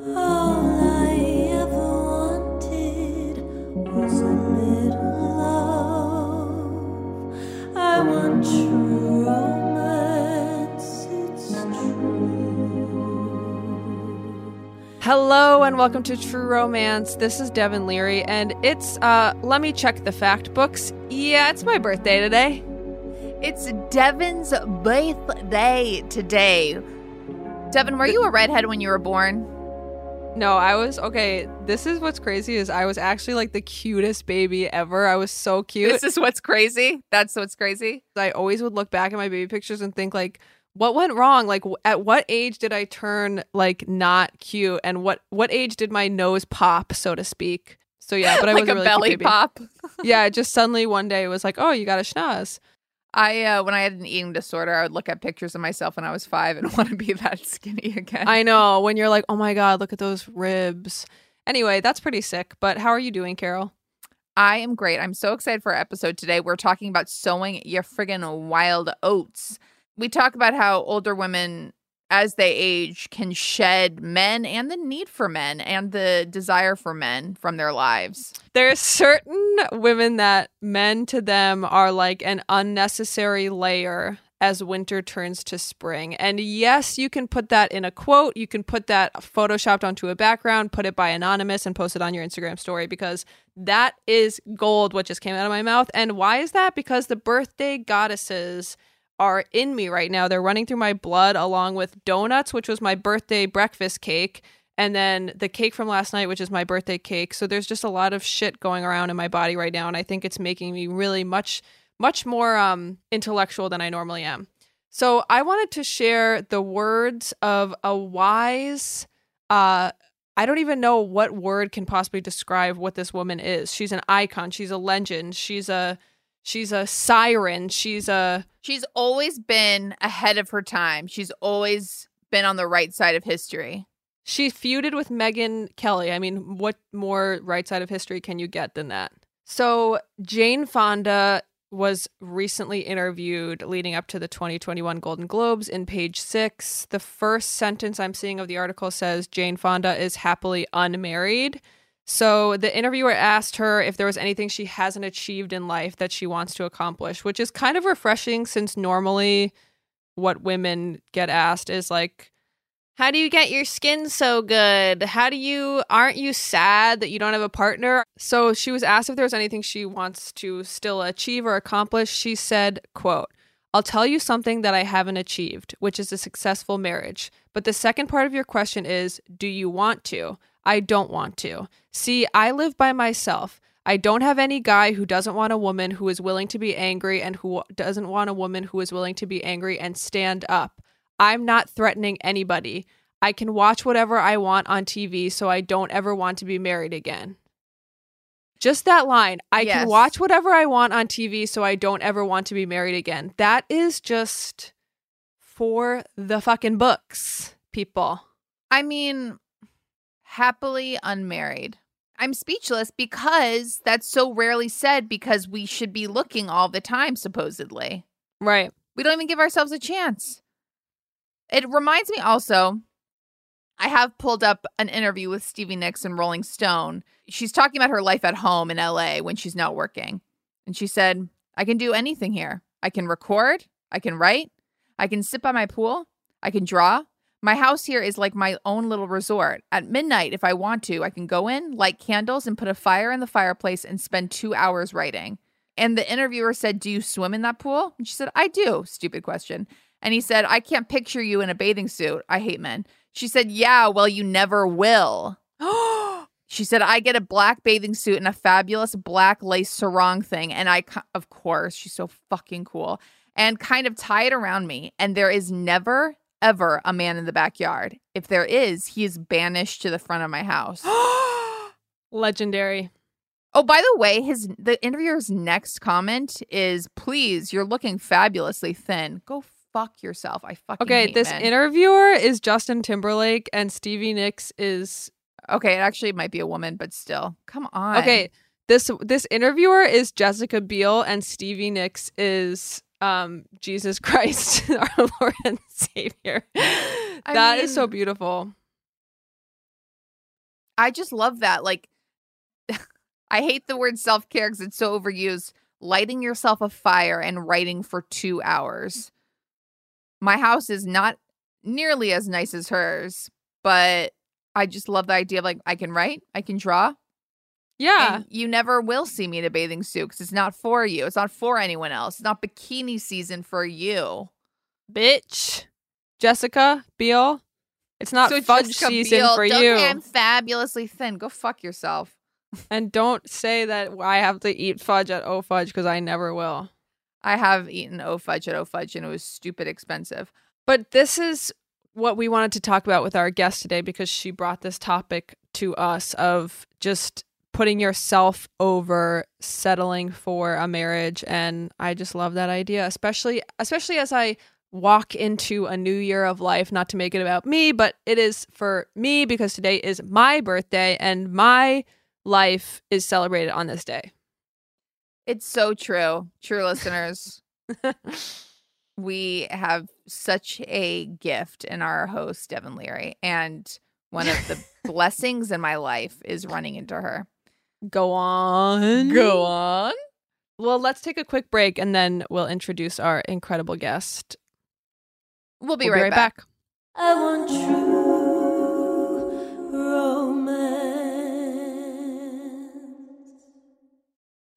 Hello and welcome to True Romance. This is Devin Leary, and it's uh let me check the fact books. Yeah, it's my birthday today. It's Devin's birthday today. Devin, were you a redhead when you were born? No, I was okay. This is what's crazy is I was actually like the cutest baby ever. I was so cute. This is what's crazy. That's what's crazy. I always would look back at my baby pictures and think like what went wrong? Like at what age did I turn like not cute and what what age did my nose pop, so to speak? So yeah, but I like was a really belly pop. yeah, just suddenly one day it was like, "Oh, you got a schnoz." I uh, when I had an eating disorder, I would look at pictures of myself when I was five and want to be that skinny again. I know when you're like, "Oh my god, look at those ribs." Anyway, that's pretty sick. But how are you doing, Carol? I am great. I'm so excited for our episode today. We're talking about sowing your friggin' wild oats. We talk about how older women, as they age, can shed men and the need for men and the desire for men from their lives. There are certain women that men to them are like an unnecessary layer as winter turns to spring. And yes, you can put that in a quote, you can put that photoshopped onto a background, put it by anonymous and post it on your Instagram story because that is gold what just came out of my mouth. And why is that? Because the birthday goddesses are in me right now. They're running through my blood along with donuts, which was my birthday breakfast cake, and then the cake from last night, which is my birthday cake. So there's just a lot of shit going around in my body right now, and I think it's making me really much, much more um, intellectual than I normally am. So I wanted to share the words of a wise. Uh, I don't even know what word can possibly describe what this woman is. She's an icon. She's a legend. She's a she's a siren. She's a She's always been ahead of her time. She's always been on the right side of history. She feuded with Megyn Kelly. I mean, what more right side of history can you get than that? So, Jane Fonda was recently interviewed leading up to the 2021 Golden Globes in page six. The first sentence I'm seeing of the article says Jane Fonda is happily unmarried. So, the interviewer asked her if there was anything she hasn't achieved in life that she wants to accomplish, which is kind of refreshing since normally what women get asked is like, how do you get your skin so good? How do you aren't you sad that you don't have a partner? So she was asked if there was anything she wants to still achieve or accomplish. She said, quote, I'll tell you something that I haven't achieved, which is a successful marriage. But the second part of your question is, do you want to? I don't want to. See, I live by myself. I don't have any guy who doesn't want a woman who is willing to be angry and who doesn't want a woman who is willing to be angry and stand up. I'm not threatening anybody. I can watch whatever I want on TV, so I don't ever want to be married again. Just that line. I Yes. can watch whatever I want on TV so I don't ever want to be married again. That is just for the fucking books, people. I mean, happily unmarried. I'm speechless because that's so rarely said because we should be looking all the time, supposedly. Right. We don't even give ourselves a chance. It reminds me also, I have pulled up an interview with Stevie Nicks in Rolling Stone. She's talking about her life at home in LA when she's not working. And she said, I can do anything here. I can record, I can write, I can sit by my pool, I can draw. My house here is like my own little resort. At midnight, if I want to, I can go in, light candles, and put a fire in the fireplace and spend two hours writing. And the interviewer said, Do you swim in that pool? And she said, I do. Stupid question. And he said, I can't picture you in a bathing suit. I hate men. She said, Yeah, well, you never will. She said, I get a black bathing suit and a fabulous black lace sarong thing. And I, of course, she's so fucking cool, and kind of tie it around me. And there is never, ever a man in the backyard. If there is, he is banished to the front of my house. Legendary. Oh, by the way, his the interviewer's next comment is, "Please, you're looking fabulously thin. Go fuck yourself." I fucking Okay, hate this men. interviewer is Justin Timberlake and Stevie Nicks is okay, it actually might be a woman, but still, come on. Okay, this this interviewer is Jessica Biel and Stevie Nicks is um Jesus Christ, our Lord and Savior. That is so mean- beautiful. I just love that. Like, I hate the word self care because it's so overused. Lighting yourself a fire and writing for two hours. My house is not nearly as nice as hers, but I just love the idea of like I can write, I can draw, Yeah. And you never will see me in a bathing suit because it's not for you. It's not for anyone else. It's not bikini season for you. Bitch. Jessica Biel. It's not So fudge Jessica season Biel, for don't you. I'm fabulously thin. Go fuck yourself. And don't say that I have to eat fudge at O Fudge because I never will. I have eaten O fudge at O fudge and it was stupid expensive. But this is what we wanted to talk about with our guest today because she brought this topic to us of just putting yourself over settling for a marriage and I just love that idea especially especially as I walk into a new year of life not to make it about me but it is for me because today is my birthday and my life is celebrated on this day. It's so true. True listeners. we have such a gift in our host, Devin Leary. And one of the blessings in my life is running into her. Go on. Go on. Well, let's take a quick break and then we'll introduce our incredible guest. We'll be, We'll right, back. I want true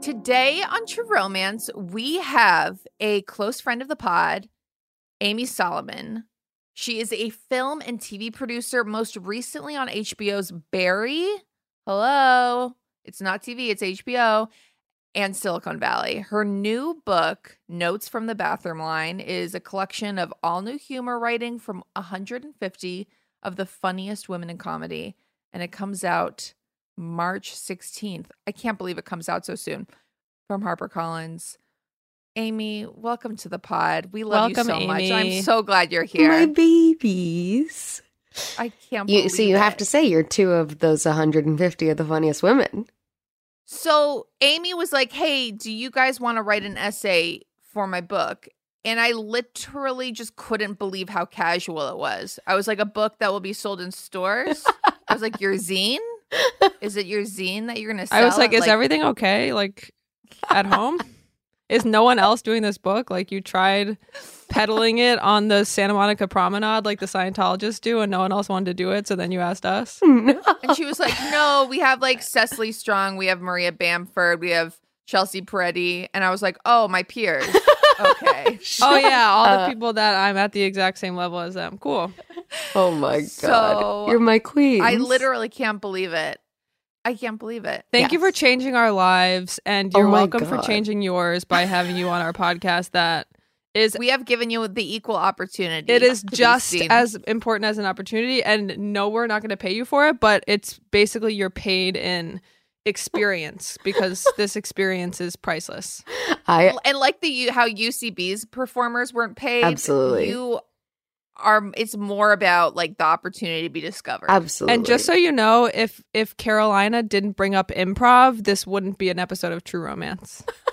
Today on True Romance, we have a close friend of the pod, Amy Solomon. She is a film and TV producer, most recently on HBO's Barry. Hello. It's not TV, it's HBO and Silicon Valley. Her new book, Notes from the Bathroom Line, is a collection of all new humor writing from 150 of the funniest women in comedy. And it comes out March 16th. I can't believe it comes out so soon from HarperCollins. Amy, welcome to the pod. We love Welcome, you so much. I'm so glad you're here. My babies. I can't You believe so you have to say you're two of those 150 of the funniest women. So Amy was like, "Hey, do you guys want to write an essay for my book?" And I literally just couldn't believe how casual it was. I was like, "A book that will be sold in stores." I was like, "Your zine? Is it your zine that you're gonna sell?" I was like, at, is everything okay? Like at home? Is no one else doing this book? Like you tried peddling it on the Santa Monica promenade like the Scientologists do and no one else wanted to do it, so then you asked us? No. And she was like, "No, we have like Cecily Strong, we have Maria Bamford, we have Chelsea Peretti," and I was like, "Oh, my peers." Okay. Oh yeah, all the Uh, people that I'm at the exact same level as them. Cool. Oh my god. So, You're my queen. I literally can't believe it. I can't believe it. Thank you for changing our lives and Oh you're my welcome for changing yours by having you on our podcast that is We have given you the equal opportunity. it is just as important as an opportunity and no we're not going to pay you for it but it's basically you're paid in experience because this experience is priceless I and like the how UCB's performers weren't paid. Absolutely. you are. It's more about like the opportunity to be discovered. absolutely. and just so you know if if carolina didn't bring up improv this wouldn't be an episode of true romance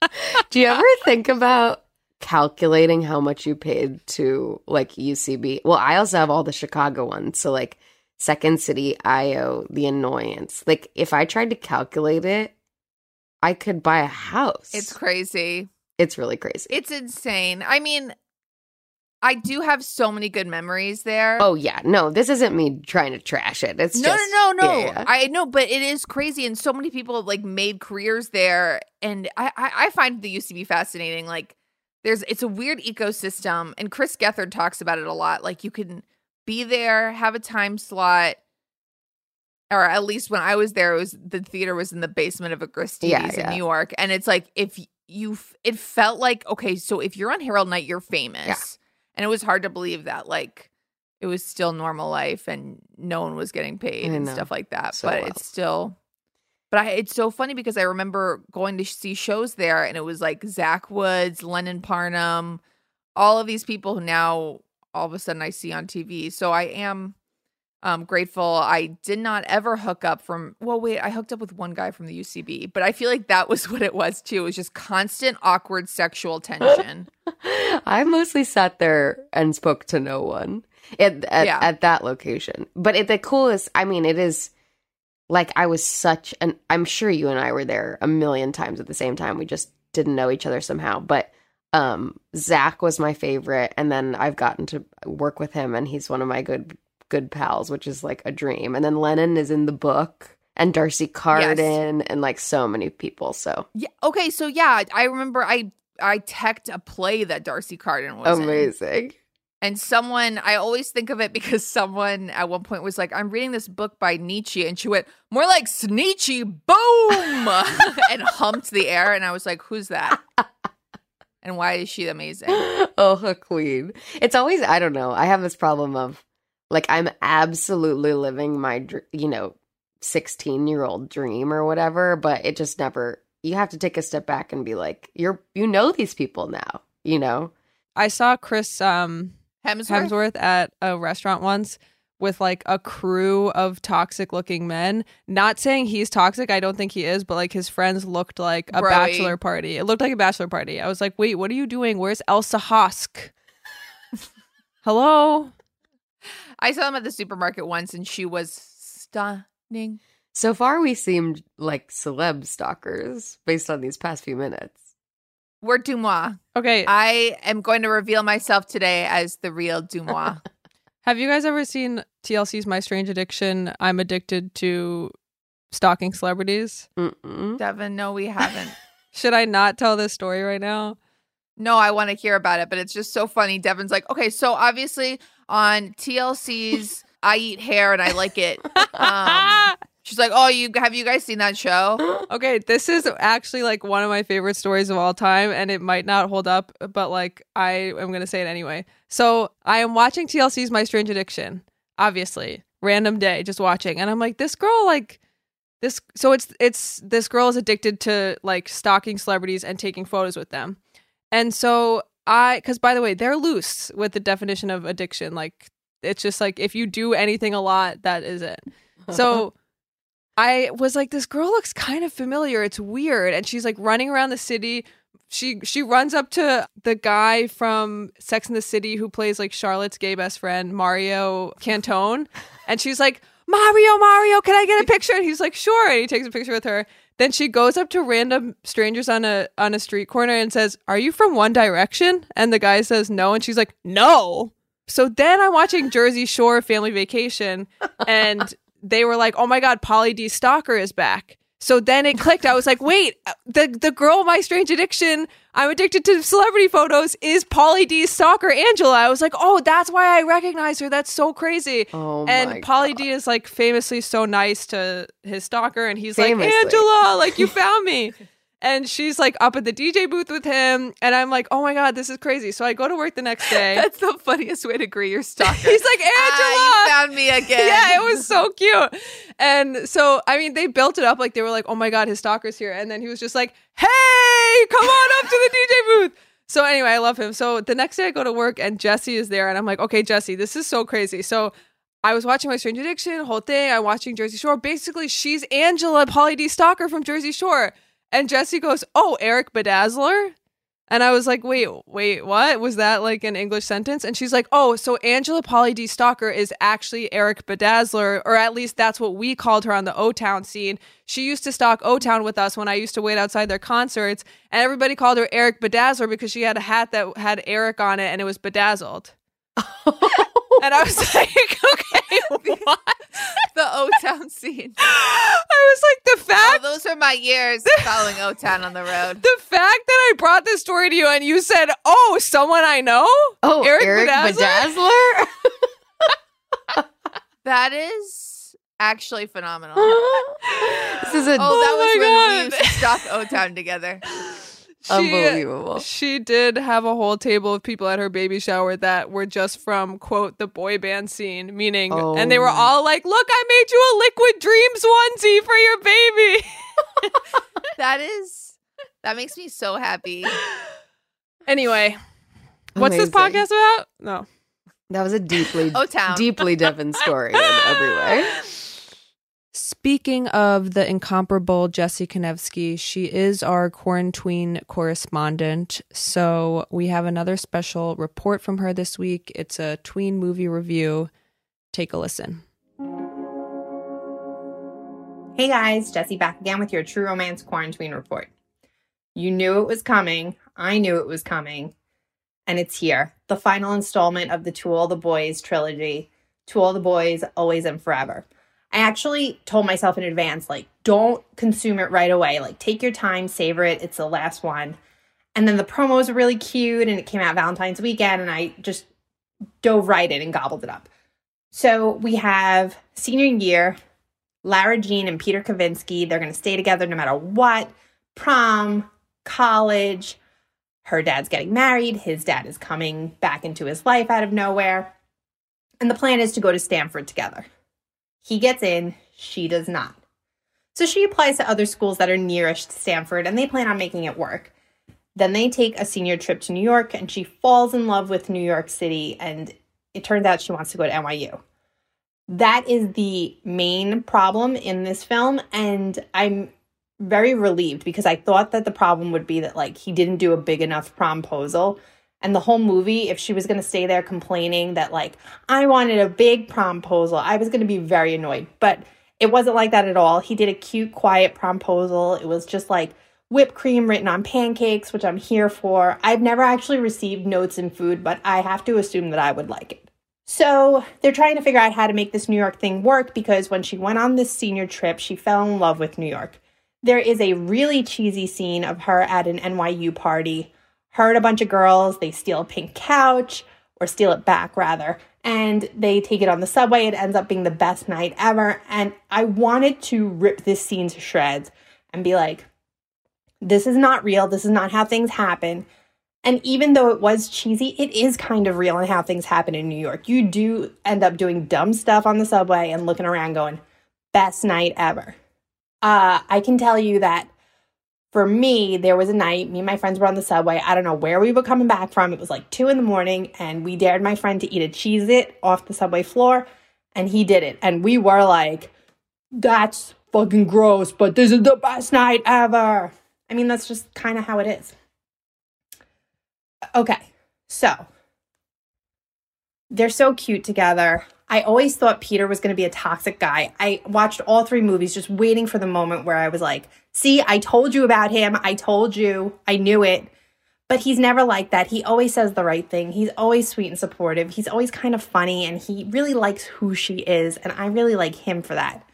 Do you ever think about calculating how much you paid to like UCB? Well, I also have all the Chicago ones. So like Second City, IO, The Annoyance. Like if I tried to calculate it, I could buy a house. it's crazy. it's really crazy. It's insane. I mean, I do have so many good memories there. oh yeah, no, this isn't me trying to trash it. It's no, just no, no, no. yeah, yeah. I know, but it is crazy, and so many people have like made careers there, and I, I, I find the UCB fascinating. Like, there's, it's a weird ecosystem, and Chris Gethard talks about it a lot. Like, you can be there, have a time slot, or at least when I was there, it was the theater was in the basement of a Gristedes Yeah, in. New York, and it's like if you, it felt like okay, so if you're on Harold Night, you're famous, Yeah. and it was hard to believe that like it was still normal life and no one was getting paid and stuff like that. So but well. it's still, but I, it's so funny because I remember going to see shows there and it was like Zach Woods, Lennon Parham, all of these people who now all of a sudden I see on TV. So I am um grateful I did not ever hook up from well wait I hooked up with one guy from the UCB but I feel like that was what it was too it was just constant awkward sexual tension I mostly sat there and spoke to no one at at, Yeah. at that location. But it, the coolest, I mean, it is like I was such an. I'm sure you and I were there a million times at the same time. We just didn't know each other somehow. But um, Zach was my favorite, and then I've gotten to work with him, and he's one of my good good pals, which is like a dream. And then Lennon is in the book. and D'Arcy Carden and like so many people. So Yeah. Okay. So yeah, I remember I I teched a play that D'Arcy Carden was in. amazing. And someone, I always think of it because someone at one point was like, I'm reading this book by Nietzsche. And she went, more like Sneechy, boom, and humped the air. And I was like, who's that? And why is she amazing? oh, a queen. It's always, I don't know. I have this problem of like, I'm absolutely living my, you know, 16 year old dream or whatever, but it just never, you have to take a step back and be like, you're, you know, these people now, you know? I saw Chris um, Hemsworth? Hemsworth at a restaurant once with like a crew of toxic looking men. Not saying he's toxic, I don't think he is, but like his friends looked like a Broy. bachelor party. It looked like a bachelor party. I was like, wait, what are you doing? Where's Elsa Hosk? Hello? I saw him at the supermarket once and she was stunning. So far, we seemed like celeb stalkers based on these past few minutes. We're Dumois. Okay. I am going to reveal myself today as the real Dumois. Have you guys ever seen TLC's My Strange Addiction? I'm addicted to stalking celebrities. Mm-mm. Devin, no, we haven't. Should I not tell this story right now? No, I want to hear about it, but it's just so funny. Devin's like, okay, so obviously on TLC's I Eat Hair and I Like It. Um, she's like, oh, you have you guys seen that show? Okay, this is actually like one of my favorite stories of all time, and it might not hold up, but like I am gonna say it anyway. So I am watching TLC's My Strange Addiction, obviously, random day, just watching, and I'm like, this girl, like, this. So it's it's this girl is addicted to like stalking celebrities and taking photos with them, and so I, because by the way, they're loose with the definition of addiction. Like, it's just like if you do anything a lot, that is it. So. I was like, this girl looks kind of familiar. It's weird. And she's like running around the city. She she runs up to the guy from Sex in the City who plays like Charlotte's gay best friend, Mario Cantone. And she's like, Mario, Mario, can I get a picture? And he's like, sure. And he takes a picture with her. Then she goes up to random strangers on a on a street corner and says, Are you from One Direction? And the guy says no. And she's like, No. So then I'm watching Jersey Shore Family Vacation and they were like, "Oh my god, Pauly D Stalker is back." So then it clicked. I was like, "Wait, uh, the the girl my strange addiction, I'm addicted to celebrity photos is Pauly D Stalker Angela." I was like, "Oh, that's why I recognize her. That's so crazy." Oh and Pauly D is like famously so nice to his stalker and he's Famously. like, "Angela, like you found me." And she's like up at the DJ booth with him, and I'm like, "Oh my god, this is crazy!" So I go to work the next day. That's the funniest way to greet your stalker. He's like, Angela, Ah, you found me again. yeah, it was so cute. And so, I mean, they built it up like they were like, oh my God, his stalker's here. And then he was just like, hey, come on up to the DJ booth. So, anyway, I love him. So, the next day I go to work and Jesse is there. And I'm like, okay, Jesse, this is so crazy. So, I was watching My Strange Addiction, whole thing. I'm watching Jersey Shore. Basically, she's Angela Pauly D. Stalker from Jersey Shore. And Jesse goes, oh, Eric Bedazzler? And I was like, wait, wait, what? Was that like an English sentence? And she's like, oh, so Angela Pauly D. Stalker is actually Eric Bedazzler, or at least that's what we called her on the O Town scene. She used to stalk O Town with us when I used to wait outside their concerts, and everybody called her Eric Bedazzler because she had a hat that had Eric on it and it was bedazzled. and I was like, okay, what? the O Town scene. I was like, the fact Oh, those are my years following O Town on the road. the fact that I brought this story to you and you said, "Oh, someone I know." Oh, Eric Eric, Bedazzler? Bedazzler? That is actually phenomenal. this is a Oh, that Oh was when we used to stalk O Town together. She- unbelievable. She did have a whole table of people at her baby shower that were just from quote the boy band scene, meaning, Oh and they were oh. all like, "Look, I made you a liquid dreams onesie for your baby." That is that makes me so happy. anyway, what's this podcast about? No. That was a deeply, O Town. deeply Devon story in every way. Speaking of the incomparable Jessie Konevsky, she is our quarantine correspondent. So we have another special report from her this week. It's a tween movie review. Take a listen. Hey guys, Jesse back again with your True Romance Quarantine Report. You knew it was coming. I knew it was coming. And it's here. The final installment of the To All the Boys trilogy. To All the Boys, Always and Forever. I actually told myself in advance, like, don't consume it right away. Like, take your time, savor it. It's the last one. And then the promos were really cute and it came out Valentine's weekend and I just dove right in and gobbled it up. So we have senior year, Lara Jean and Peter Kavinsky. They're going to stay together no matter what. Prom, college. Her dad's getting married. His dad is coming back into his life out of nowhere. And the plan is to go to Stanford together. He gets in, she does not. So she applies to other schools that are nearest to Stanford and they plan on making it work. Then they take a senior trip to New York and she falls in love with New York City and it turns out she wants to go to NYU. That is the main problem in this film and I'm very relieved because I thought that the problem would be that like he didn't do a big enough promposal and the whole movie, if she was going to stay there complaining that, like, I wanted a big promposal, I was going to be very annoyed. But it wasn't like that at all. He did a cute, quiet promposal. It was just like whipped cream written on pancakes, which I'm here for. I've never actually received notes in food, but I have to assume that I would like it. So they're trying to figure out how to make this New York thing work because when she went on this senior trip, she fell in love with New York. There is a really cheesy scene of her at an NYU party and a bunch of girls, they steal a pink couch, or steal it back rather, and they take it on the subway. It ends up being the best night ever. And I wanted to rip this scene to shreds and be like, this is not real. This is not how things happen. And even though it was cheesy, it is kind of real in how things happen in New York. You do end up doing dumb stuff on the subway and looking around going, best night ever. Uh, I can tell you that for me, there was a night, me and my friends were on the subway. I don't know where we were coming back from. It was like two in the morning, and we dared my friend to eat a Cheez It off the subway floor, and he did it. And we were like, that's fucking gross, but this is the best night ever. I mean, that's just kind of how it is. Okay, so they're so cute together. I always thought Peter was going to be a toxic guy. I watched all three movies just waiting for the moment where I was like, see, I told you about him. I told you. I knew it. But he's never like that. He always says the right thing. He's always sweet and supportive. He's always kind of funny and he really likes who she is. And I really like him for that.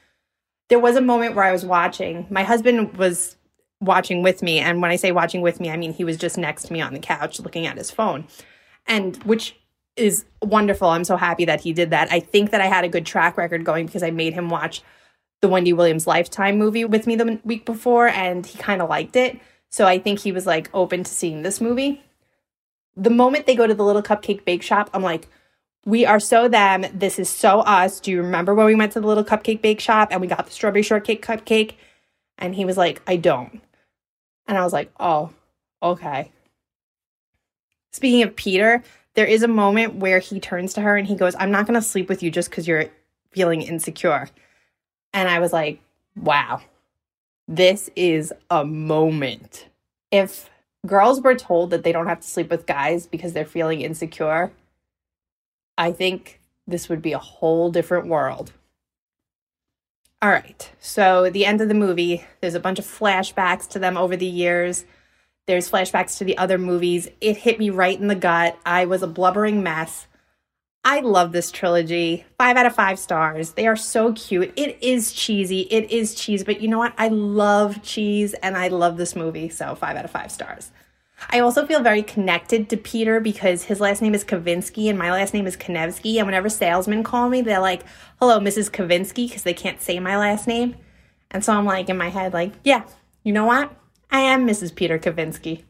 There was a moment where I was watching, my husband was watching with me. And when I say watching with me, I mean he was just next to me on the couch looking at his phone. And which is wonderful. I'm so happy that he did that. I think that I had a good track record going because I made him watch the Wendy Williams Lifetime movie with me the week before and he kind of liked it. So I think he was like open to seeing this movie. The moment they go to the little cupcake bake shop, I'm like, we are so them. This is so us. Do you remember when we went to the little cupcake bake shop and we got the strawberry shortcake cupcake? And he was like, I don't. And I was like, oh, okay. Speaking of Peter, there is a moment where he turns to her and he goes, I'm not going to sleep with you just because you're feeling insecure. And I was like, wow, this is a moment. If girls were told that they don't have to sleep with guys because they're feeling insecure, I think this would be a whole different world. All right, so the end of the movie, there's a bunch of flashbacks to them over the years. There's flashbacks to the other movies. It hit me right in the gut. I was a blubbering mess. I love this trilogy. Five out of five stars. They are so cute. It is cheesy. It is cheese, but you know what? I love cheese and I love this movie. So five out of five stars. I also feel very connected to Peter because his last name is Kavinsky and my last name is Konevsky. And whenever salesmen call me, they're like, hello, Mrs. Kavinsky, because they can't say my last name. And so I'm like, in my head, like, yeah, you know what? I am Mrs. Peter Kavinsky.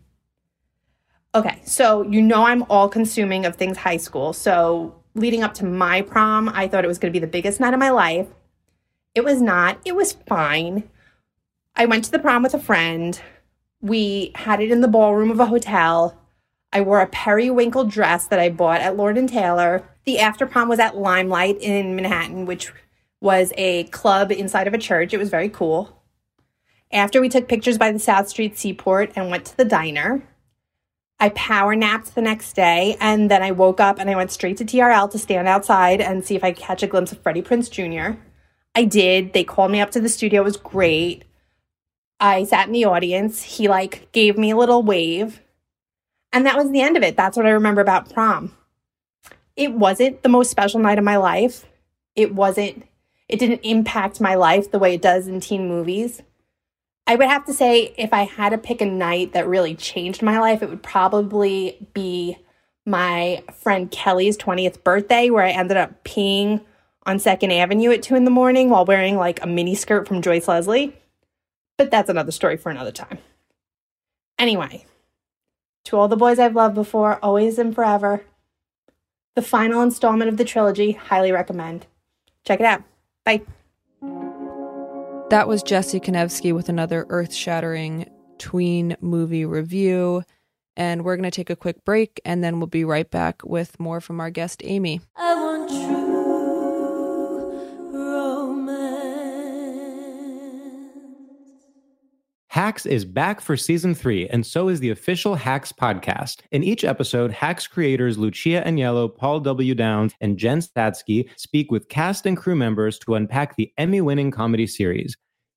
Okay, so you know I'm all consuming of things high school. So leading up to my prom, I thought it was going to be the biggest night of my life. It was not. It was fine. I went to the prom with a friend. We had it in the ballroom of a hotel. I wore a periwinkle dress that I bought at Lord and Taylor. The after prom was at Limelight in Manhattan, which was a club inside of a church. It was very cool. After we took pictures by the South Street Seaport and went to the diner, I power napped the next day and then I woke up and I went straight to TRL to stand outside and see if I could catch a glimpse of Freddie Prinze Jr. I did. They called me up to the studio. It was great. I sat in the audience. He like gave me a little wave. And that was the end of it. That's what I remember about prom. It wasn't the most special night of my life. It wasn't it didn't impact my life the way it does in teen movies. I would have to say, if I had to pick a night that really changed my life, it would probably be my friend Kelly's 20th birthday, where I ended up peeing on Second Avenue at two in the morning while wearing like a mini skirt from Joyce Leslie. But that's another story for another time. Anyway, to all the boys I've loved before, always and forever, the final installment of the trilogy, highly recommend. Check it out. Bye. That was Jesse Konevsky with another earth shattering tween movie review. And we're going to take a quick break and then we'll be right back with more from our guest, Amy. I want true romance. Hacks is back for season three, and so is the official Hacks podcast. In each episode, Hacks creators Lucia Aniello, Paul W. Downs, and Jen Statsky speak with cast and crew members to unpack the Emmy winning comedy series.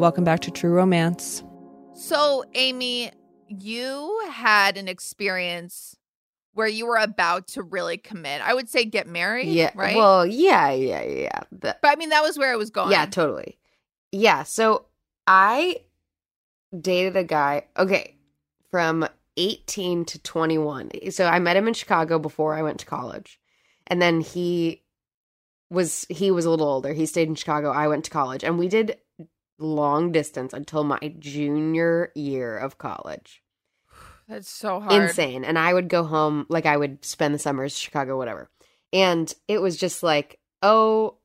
Welcome back to True Romance. So, Amy, you had an experience where you were about to really commit. I would say get married. Yeah. Right. Well, yeah, yeah, yeah. The- but I mean, that was where I was going. Yeah, totally. Yeah. So I dated a guy, okay, from 18 to 21. So I met him in Chicago before I went to college. And then he was he was a little older. He stayed in Chicago. I went to college and we did long distance until my junior year of college. That's so hard. Insane. And I would go home like I would spend the summers Chicago whatever. And it was just like, "Oh,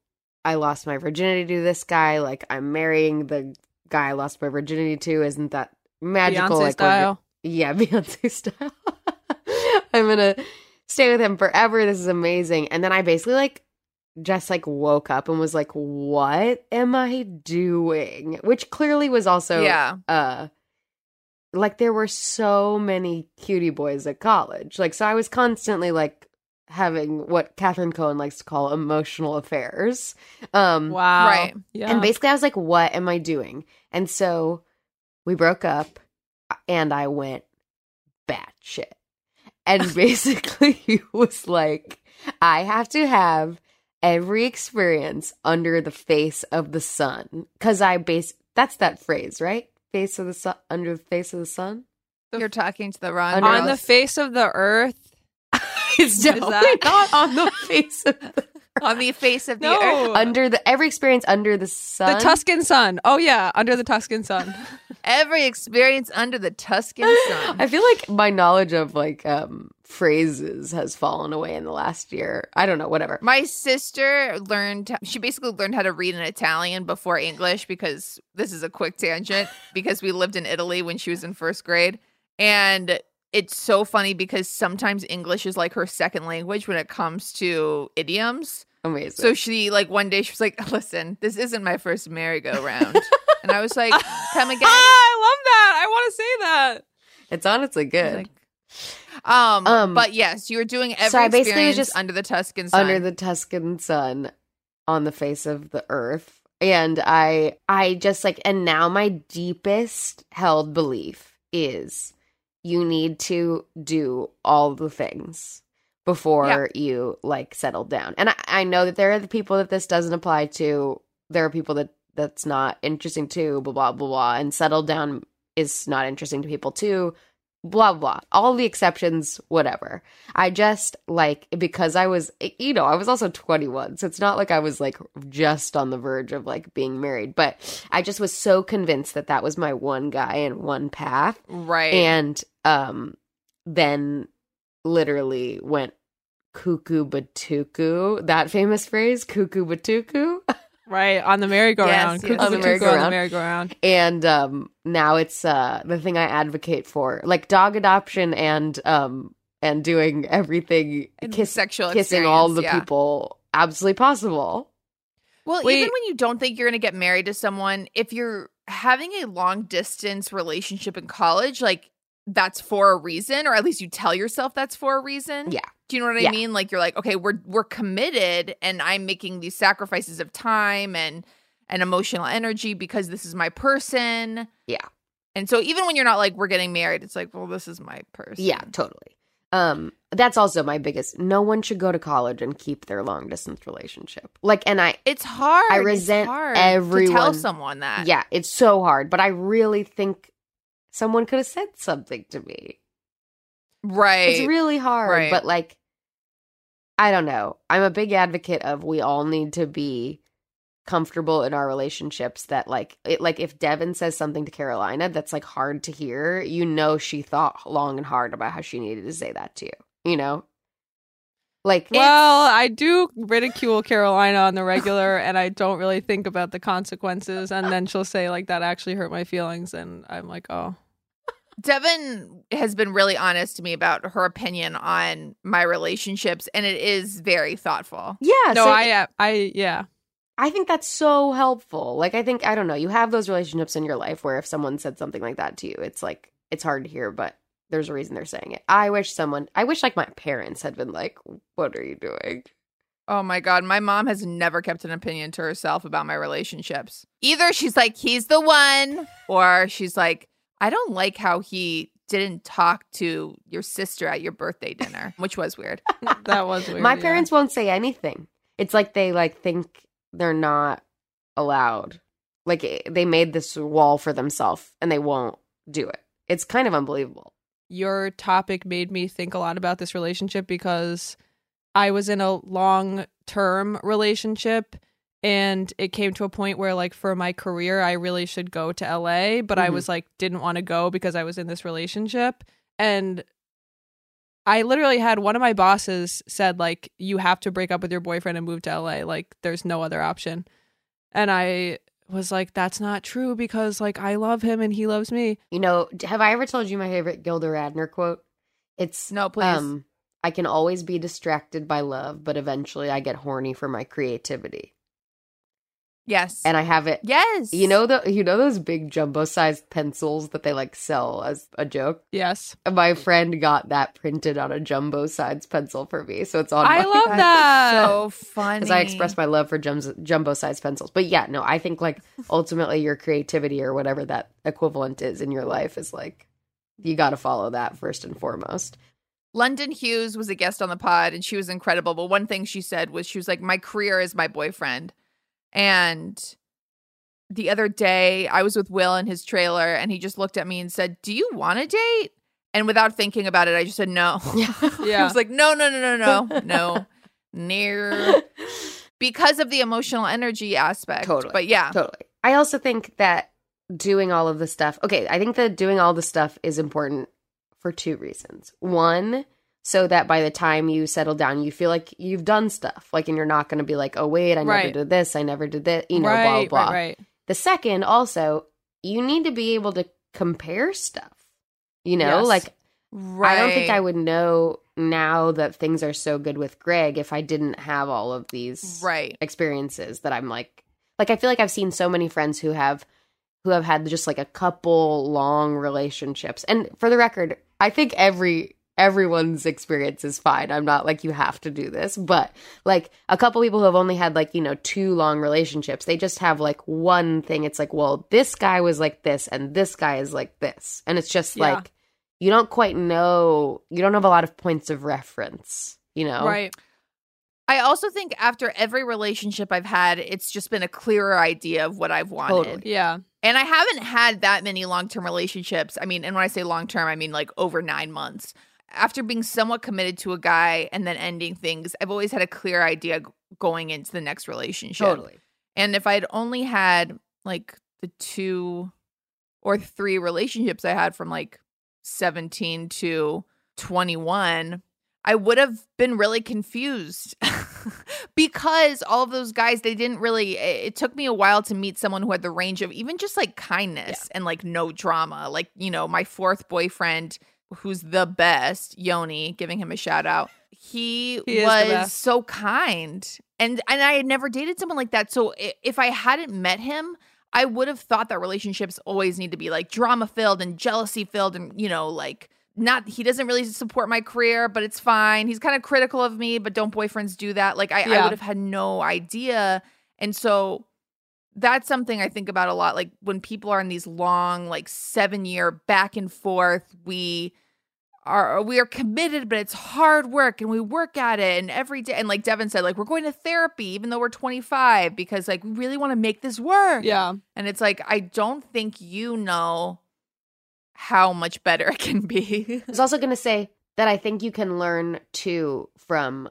I lost my virginity to this guy. Like I'm marrying the guy I lost my virginity to. Isn't that magical? Beyonce like style. Yeah, Beyonce style. I'm gonna stay with him forever. This is amazing. And then I basically like just like woke up and was like, what am I doing? Which clearly was also Yeah. uh like there were so many cutie boys at college. Like so I was constantly like having what Catherine Cohen likes to call emotional affairs. Um, Wow. Right. Yeah. And basically, I was like, what am I doing? And so we broke up, and I went batshit. And basically, he was like, I have to have every experience under the face of the sun. Because I base that's that phrase, right? Face of the sun, under the face of the sun. You're talking to the wrong Under- on girl. the face of the earth. It's definitely that- not on the face of the on the face of the No. earth. under the every experience under the sun. The Tuscan sun. Oh yeah, under the Tuscan sun. Every experience under the Tuscan sun. I feel like my knowledge of like um phrases has fallen away in the last year. I don't know, whatever. My sister learned, she basically learned how to read in Italian before English because this is a quick tangent because we lived in Italy when she was in first grade. And it's so funny because sometimes English is like her second language when it comes to idioms. Amazing. So she, like, one day she was like, listen, this isn't my first merry-go-round. and I was like, come again? Ah, I love that. I want to say that. it's honestly good. Um, Um, but yes, you were doing every so I basically just under the Tuscan sun. under the Tuscan sun on the face of the earth. And I I just like and now my deepest held belief is you need to do all the things before you like settle down. And I, I know that there are the people that this doesn't apply to. There are people that that's not interesting to, blah blah blah blah. And settle down is not interesting to people too blah blah all the exceptions whatever. I just like because i was you know i was also 21 so it's not like i was like just on the verge of like being married but i just was so convinced that that was my one guy and one path. Right. and um then literally went cuckoo batuku that famous phrase cuckoo batuku Right on the merry-go-round. Yes, yes. On the merry-go-round. the merry-go-round. and um now it's uh the thing i advocate for like dog adoption and um and doing everything kiss, sexual kissing all the yeah. people absolutely possible Well, Wait. even when you don't think you're going to get married to someone, if you're having a long distance relationship in college, like that's for a reason, or at least you tell yourself that's for a reason. Yeah. Do you know what I Yeah. mean? Like you're like, okay, we're we're committed, and I'm making these sacrifices of time and and emotional energy because this is my person. Yeah. And so even when you're not like we're getting married, it's like, well, this is my person. yeah totally um that's also my biggest no one should go to college and keep their long distance relationship like and i It's hard. I resent It's hard to tell someone that. yeah it's so hard but i really think someone could have said something to me Right. It's really hard, Right. but like I don't know. I'm a big advocate of we all need to be comfortable in our relationships that like it, like if Devin says something to Carolina that's like hard to hear, you know she thought long and hard about how she needed to say that to you. You know? Like Well, I do ridicule Carolina on the regular, and I don't really think about the consequences. And then she'll say like that actually hurt my feelings, and I'm like, oh, Devin has been really honest to me about her opinion on my relationships, and it is very thoughtful. yeah, no, so I, uh, I, yeah, I think that's so helpful. Like I think I don't know, you have those relationships in your life where if someone said something like that to you, it's like it's hard to hear, but there's a reason they're saying it. I wish someone I wish like my parents had been like, "What are you doing?" Oh my God. My mom has never kept an opinion to herself about my relationships. Either she's like, he's the one, or she's like, I don't like how he didn't talk to your sister at your birthday dinner, which was weird. that was weird. my yeah. parents won't say anything. It's like they like think they're not allowed. Like eh, they made this wall for themselves and they won't do it. It's kind of unbelievable. your topic made me think a lot about this relationship because I was in a long term relationship and it came to a point where like for my career I really should go to LA but I Mhm. was like didn't want to go because I was in this relationship and I literally had one of my bosses said like you have to break up with your boyfriend and move to LA like there's no other option and I was like that's not true because like I love him and he loves me You know, have I ever told you my favorite Gilda Radner quote? It's No, please. Um, I can always be distracted by love, but eventually I get horny for my creativity. Yes. And I have it. Yes. You know the you know those big jumbo sized pencils that they like sell as a joke? Yes. My friend got that printed on a jumbo sized pencil for me. So it's on I my love that. so funny. because I express my love for jums- jumbo sized pencils. But yeah, no, I think like ultimately your creativity or whatever that equivalent is in your life is like you got to follow that first and foremost. London Hughes was a guest on the pod and she was incredible. But one thing she said was she was like, My career is my boyfriend. And the other day I was with Will in his trailer and he just looked at me and said, Do you want a date? And without thinking about it, I just said no. I Yeah. I was like, No, no, no, no, no, no. Near because of the emotional energy aspect. Totally. But yeah. Totally. I also think that doing all of the stuff, okay, I think that doing all the stuff is important for two reasons. One, so that by the time you settle down, you feel like you've done stuff. Like, and you're not going to be like, oh, wait, I never Right. did this, I never did that, you know, right, blah, blah. right, right. The second, also, you need to be able to compare stuff. You know, Yes. like, I don't think I would know now that things are so good with Greg if I didn't have all of these Right. experiences that I'm like like I feel like I've seen so many friends who have who have had just like a couple long relationships. And for the record, I think every everyone's experience is fine. I'm not like you have to do this, but like a couple people who have only had like, you know, two long relationships, they just have like one thing. It's like, well, this guy was like this and this guy is like this. And it's just Yeah. like you don't quite know, you don't have a lot of points of reference, you know? Right. I also think after every relationship I've had, it's just been a clearer idea of what I've wanted. Totally. Yeah. And I haven't had that many long term relationships. I mean, and when I say long term, I mean like over nine months. After being somewhat committed to a guy and then ending things, I've always had a clear idea going into the next relationship. Totally. And if I'd only had like the two or three relationships I had from like 17 to 21, I would have been really confused because all of those guys, they didn't really, it, it took me a while to meet someone who had the range of even just like kindness and like no drama. Like, you know, my fourth boyfriend, who's the best, Yoni, giving him a shout out. He, He was so kind. And and I had never dated someone like that. So if I hadn't met him, I would have thought that relationships always need to be like drama filled and jealousy filled and you know like not he doesn't really support my career, but it's fine. He's kind of critical of me, but don't boyfriends do that? Like I, I would have had no idea. And so that's something I think about a lot. Like when people are in these long, like seven year back and forth, we are we are committed, but it's hard work and we work at it and every day. And like Devin said, like we're going to therapy even though we're 25 because like we really want to make this work. Yeah. And it's like I don't think you know how much better it can be. I was also going to say that I think you can learn too from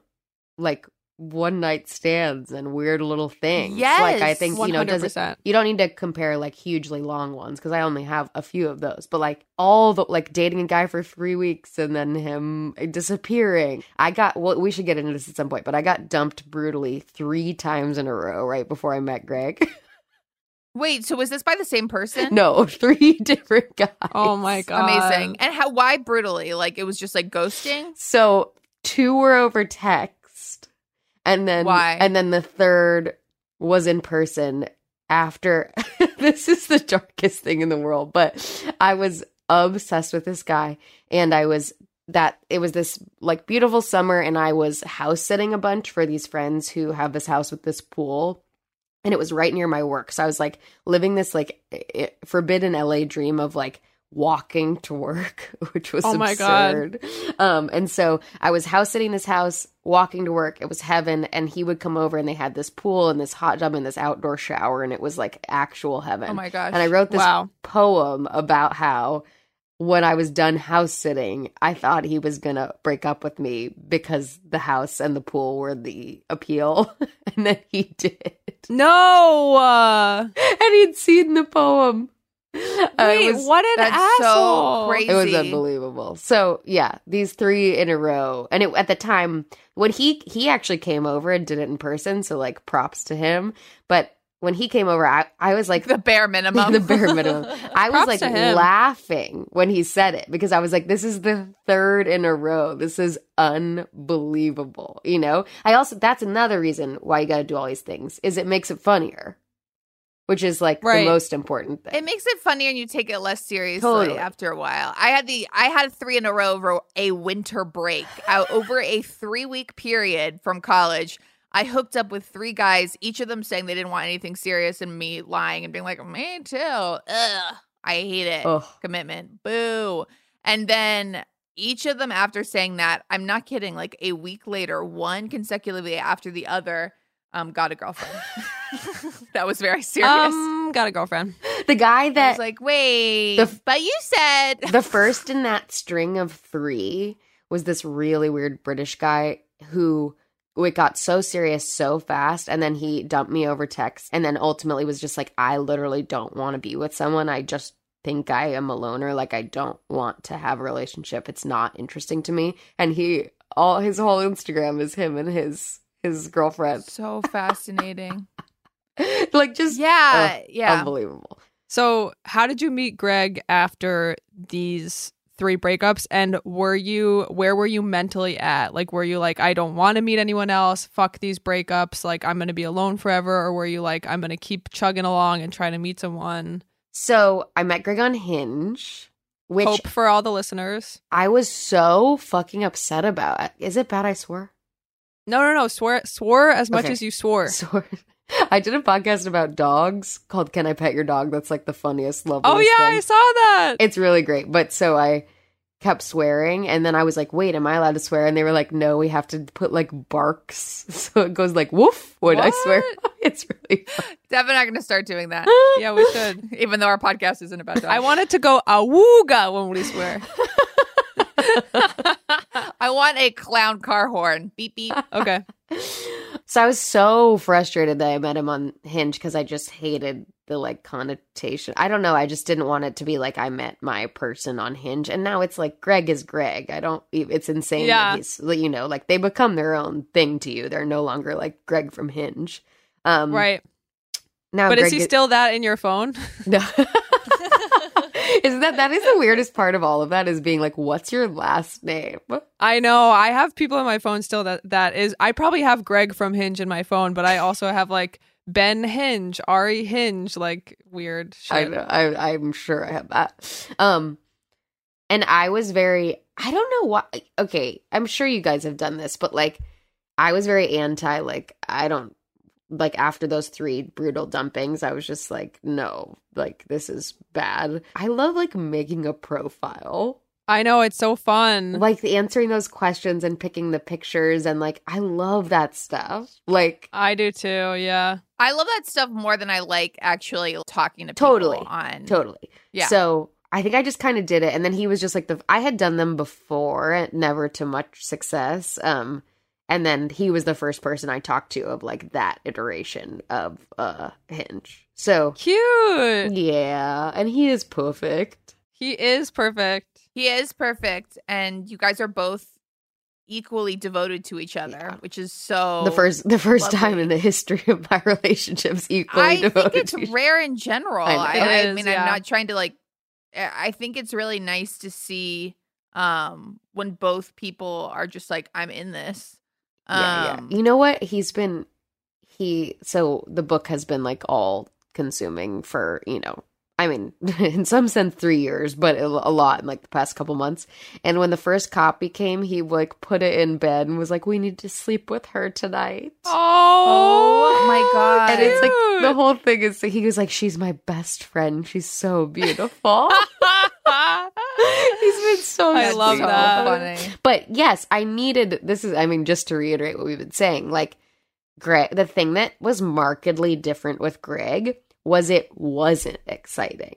like one night stands and weird little things. Yes, Like I think, you know, doesn't you don't need to compare like hugely long ones because I only have a few of those. But like all the like dating a guy for three weeks and then him disappearing. I got well, we should get into this at some point, but I got dumped brutally three times in a row right before I met Greg. Wait, so was this by the same person? no, three different guys. Oh my god. Amazing. And how why brutally? Like it was just like ghosting? So two were over text, and then Why? And then the third was in person. After this is the darkest thing in the world, but I was obsessed with this guy, and I was that it was this like beautiful summer, and I was house sitting a bunch for these friends who have this house with this pool. And it was right near my work. So I was like living this like forbidden LA dream of like walking to work, which was Oh my God. absurd. Um, and so I was house sitting this house, walking to work. It was heaven. And he would come over and they had this pool and this hot tub and this outdoor shower. And it was like actual heaven. Oh my gosh. And I wrote this Wow. poem about how when I was done house sitting, I thought he was going to break up with me because the house and the pool were the appeal. and then he did. No. Uh, And he'd seen the poem. I wait, was- what an that's so asshole. crazy. it was unbelievable. So yeah, these three in a row, and it, at the time when he he actually came over and did it in person, so like props to him. But when he came over, I I was like the bare minimum. the bare minimum. I was like laughing when he said it because I was like, this is the third in a row. This is unbelievable. You know, I also, that's another reason why you got to do all these things is it makes it funnier. Which is like Right. the most important thing. It makes it funny and you take it less seriously Totally. after a while. I had the I had three in a row over a winter break. out over a three week period from college. I hooked up with three guys, each of them saying they didn't want anything serious, and me lying and being like, "Me too." Ugh, I hate it. Ugh. Commitment. Boo. And then each of them, after saying that, I'm not kidding. Like a week later, one consecutively after the other, um, got a girlfriend. that was very serious. Um, got a girlfriend. the guy I that was like, wait, The f- but you said the first in that string of three was this really weird British guy who it got so serious so fast and then he dumped me over text and then ultimately was just like I literally don't want to be with someone I just think I am a loner like I don't want to have a relationship it's not interesting to me and he all his whole Instagram is him and his his girlfriend so fascinating. like just Yeah, ugh, yeah. unbelievable So, how did you meet Greg after these three breakups? And were you, where were you mentally at? Like, were you like, I don't want to meet anyone else? Fuck these breakups. Like, I'm going to be alone forever. Or were you like, I'm going to keep chugging along and trying to meet someone? so I met Greg on Hinge which Hope for all the listeners. I was so fucking upset about. Is it bad I swore? No, no, no. Swear, swore as much Okay. as you swore. Swore. I did a podcast about dogs called Can I Pet Your Dog? That's like the funniest, loveliest Oh, yeah, thing. I saw that. It's really great. But so I kept swearing and then I was like, wait, am I allowed to swear? And they were like, no, we have to put like barks. So it goes like woof when I swear. it's really fun. Definitely not going to start doing that. yeah, we should. Even though our podcast isn't about dogs. I wanted to go awooga when we swear. I want a clown car horn. Beep beep. Okay. So I was so frustrated that I met him on Hinge because I just hated the like connotation. I don't know. I just didn't want it to be like I met my person on Hinge, and now it's like Greg is Greg. I don't. It's insane. Yeah. that he's you know like they become their own thing to you. They're no longer like Greg from Hinge. Um, Right. now, but Greg is he still that in your phone? No. is that that is the weirdest part of all of that is being like, what's your last name? I know. I have people in my phone still that that is. I probably have Greg from Hinge in my phone, but I also have like Ben Hinge, Ari Hinge, like weird shit. I know. I, I'm sure I have that. Um, and I was very. I don't know why. Okay, I'm sure you guys have done this, but like, I was very anti. Like, I don't like after those three brutal dumpings. I was just like, no, like this is bad. I love like making a profile. I know it's so fun. Like answering those questions and picking the pictures and like I love that stuff. Like I do too. Yeah. I love that stuff more than I like actually talking to people totally on. totally Yeah. so i think i just kind of did it and then he was just like the i had done them before never to much success um and then he was the first person i talked to of like that iteration of uh hinge so Cute. yeah and he is perfect He is perfect. He is perfect, and you guys are both equally devoted to each other, which is so the first the first lovely. time in the history of my relationships equally I devoted think it's to rare in general. I. I, It I mean, yeah. I'm not trying to like. I I think it's really nice to see um when both people are just like, I'm in this. Yeah, Um, yeah. You know what? He's been he so the book has been like all consuming for, you know, I mean, in some sense 3 years, but a a lot in like the past couple months. And when the first copy came, he like put it in bed and was like, "We need to sleep with her tonight." Oh, oh my God. And it's like the whole thing is he was like, "She's my best friend. She's so beautiful." He's been so I love sweet. that. funny. But yes, I needed this is I mean just to reiterate what we've been saying, like Greg the thing that was markedly different with Greg was it wasn't exciting.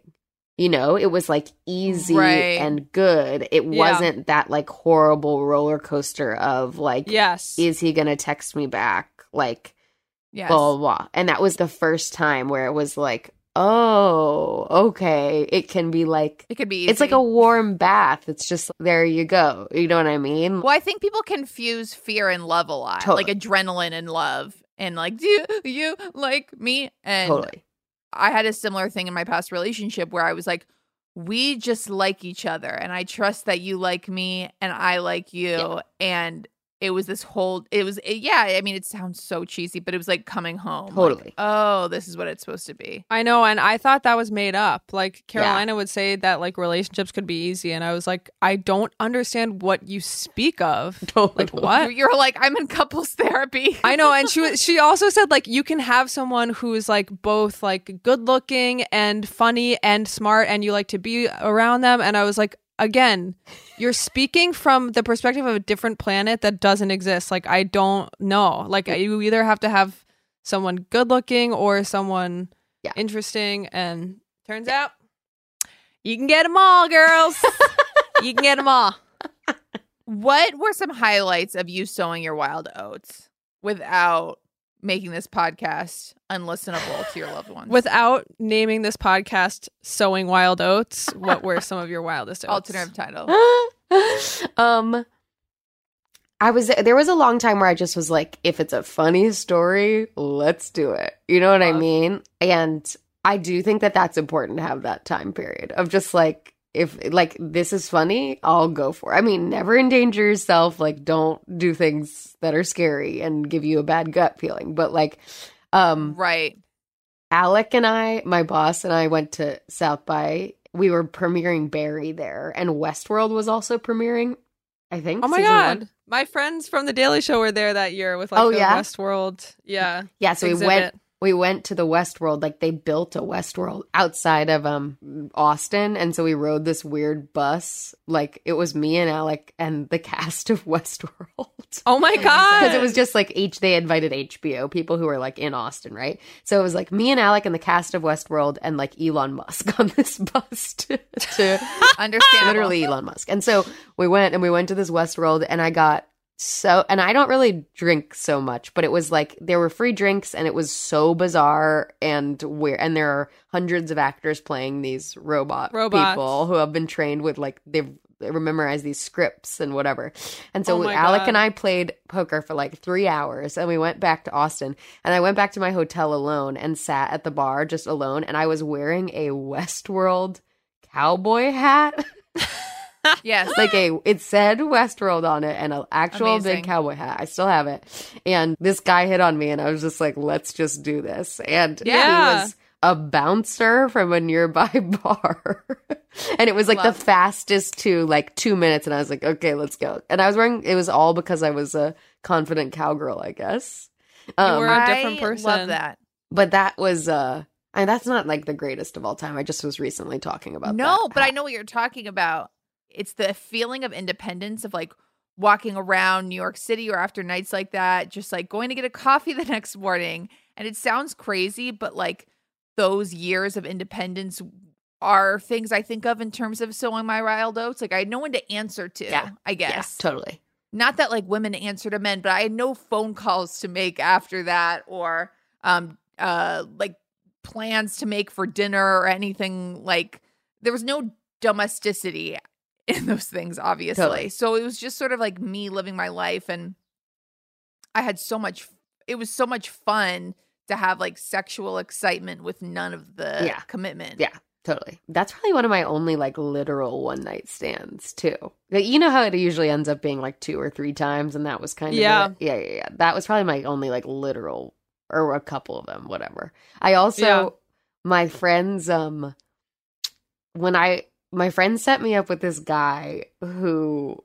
You know, it was like easy Right. and good. It Yeah. wasn't that like horrible roller coaster of like Yes. is he to text me back? Like Yes. blah, blah, blah. And that was the first time where it was like, oh, okay. It can be like, it could be. it's like a warm bath. It's just, there you go. You know what I mean? Well, I think people confuse fear and love a lot, Totally. like adrenaline and love, and like, do you, you like me? And Totally. I had a similar thing in my past relationship where I was like, we just like each other, and I trust that you like me and I like you, Yeah. and it was this whole it was it- yeah i mean it sounds so cheesy but it was like coming home like, Totally. oh this is what it's supposed to be I know, and I thought that was made up. Like Carolina would say that like relationships could be easy, and I was like, I don't understand what you speak of. totally. Like what? you're like i'm in couples therapy I know, and she was. She also said like you can have someone who's like both like good looking and funny and smart, and you like to be around them. And I was like, again, you're speaking from the perspective of a different planet that doesn't exist. Like I don't know. Like you either have to have someone good looking or someone interesting, and turns out you can get them all, girls. you can get them all. what were some highlights of you sowing your wild oats without making this podcast unlistenable to your loved ones Without naming this podcast "Sowing Wild Oats," what were some of your wildest oats? alternative title um I was there was a long time where I just was like if it's a funny story, let's do it. You know what I mean? And I do think that that's important to have that time period of just like if like this is funny, I'll go for it. I mean, never endanger yourself, like don't do things that are scary and give you a bad gut feeling, but like um right Alec and I, my boss and I went to South by. We were premiering Barry there, and Westworld was also premiering. I think. Oh my god. one. My friends from the Daily Show were there that year with like Oh, the yeah? Westworld. Yeah. Yeah, so we exhibit. went. We went to the Westworld. Like they built a Westworld outside of um Austin, and so we rode this weird bus. Like it was me and Alec and the cast of Westworld. Oh my god. because it was just like each they invited HBO people who were like in Austin, right? So it was like me and Alec and the cast of Westworld and like Elon Musk on this bus to, to Understandable. literally Elon Musk. And so we went and we went to this Westworld and I got so and I don't really drink so much, but it was like there were free drinks and it was so bizarre and weird and there are hundreds of actors playing these robot Robots. people who have been trained with like they've memorized these scripts and whatever. And so Oh Alec God. and I played poker for like three hours and we went back to Austin and I went back to my hotel alone and sat at the bar just alone and I was wearing a Westworld cowboy hat. yes like a it said Westworld on it and an actual Amazing. big cowboy hat. I still have it. And this guy hit on me and I was just like, let's just do this. And Yeah. he was a bouncer from a nearby bar. and it was like Love. the fastest to like two minutes and I was like, okay, let's go. And I was wearing it was all because I was a confident cowgirl, I guess. Um, were a different I person. love that but that was uh I mean, that's not like the greatest of all time. I just was recently talking about no that but i know what you're talking about it's the feeling of independence of like walking around new york city or after nights like that just like going to get a coffee the next morning and it sounds crazy but like those years of independence are things i think of in terms of sowing my wild oats like i had no one to answer to Yeah. i Yeah, guess totally. not that like women answer to men, but I had no phone calls to make after that or um uh like plans to make for dinner or anything like there was no domesticity in those things obviously. Totally. So it was just sort of like me living my life and I had so much it was so much fun to have like sexual excitement with none of the Yeah. commitment. Yeah, totally. That's probably one of my only like literal one night stands too. Like, you know how it usually ends up being like two or three times, and that was kind of Yeah. yeah, yeah, yeah. That was probably my only like literal or a couple of them, whatever. I also Yeah. my friends um when I my friend set me up with this guy who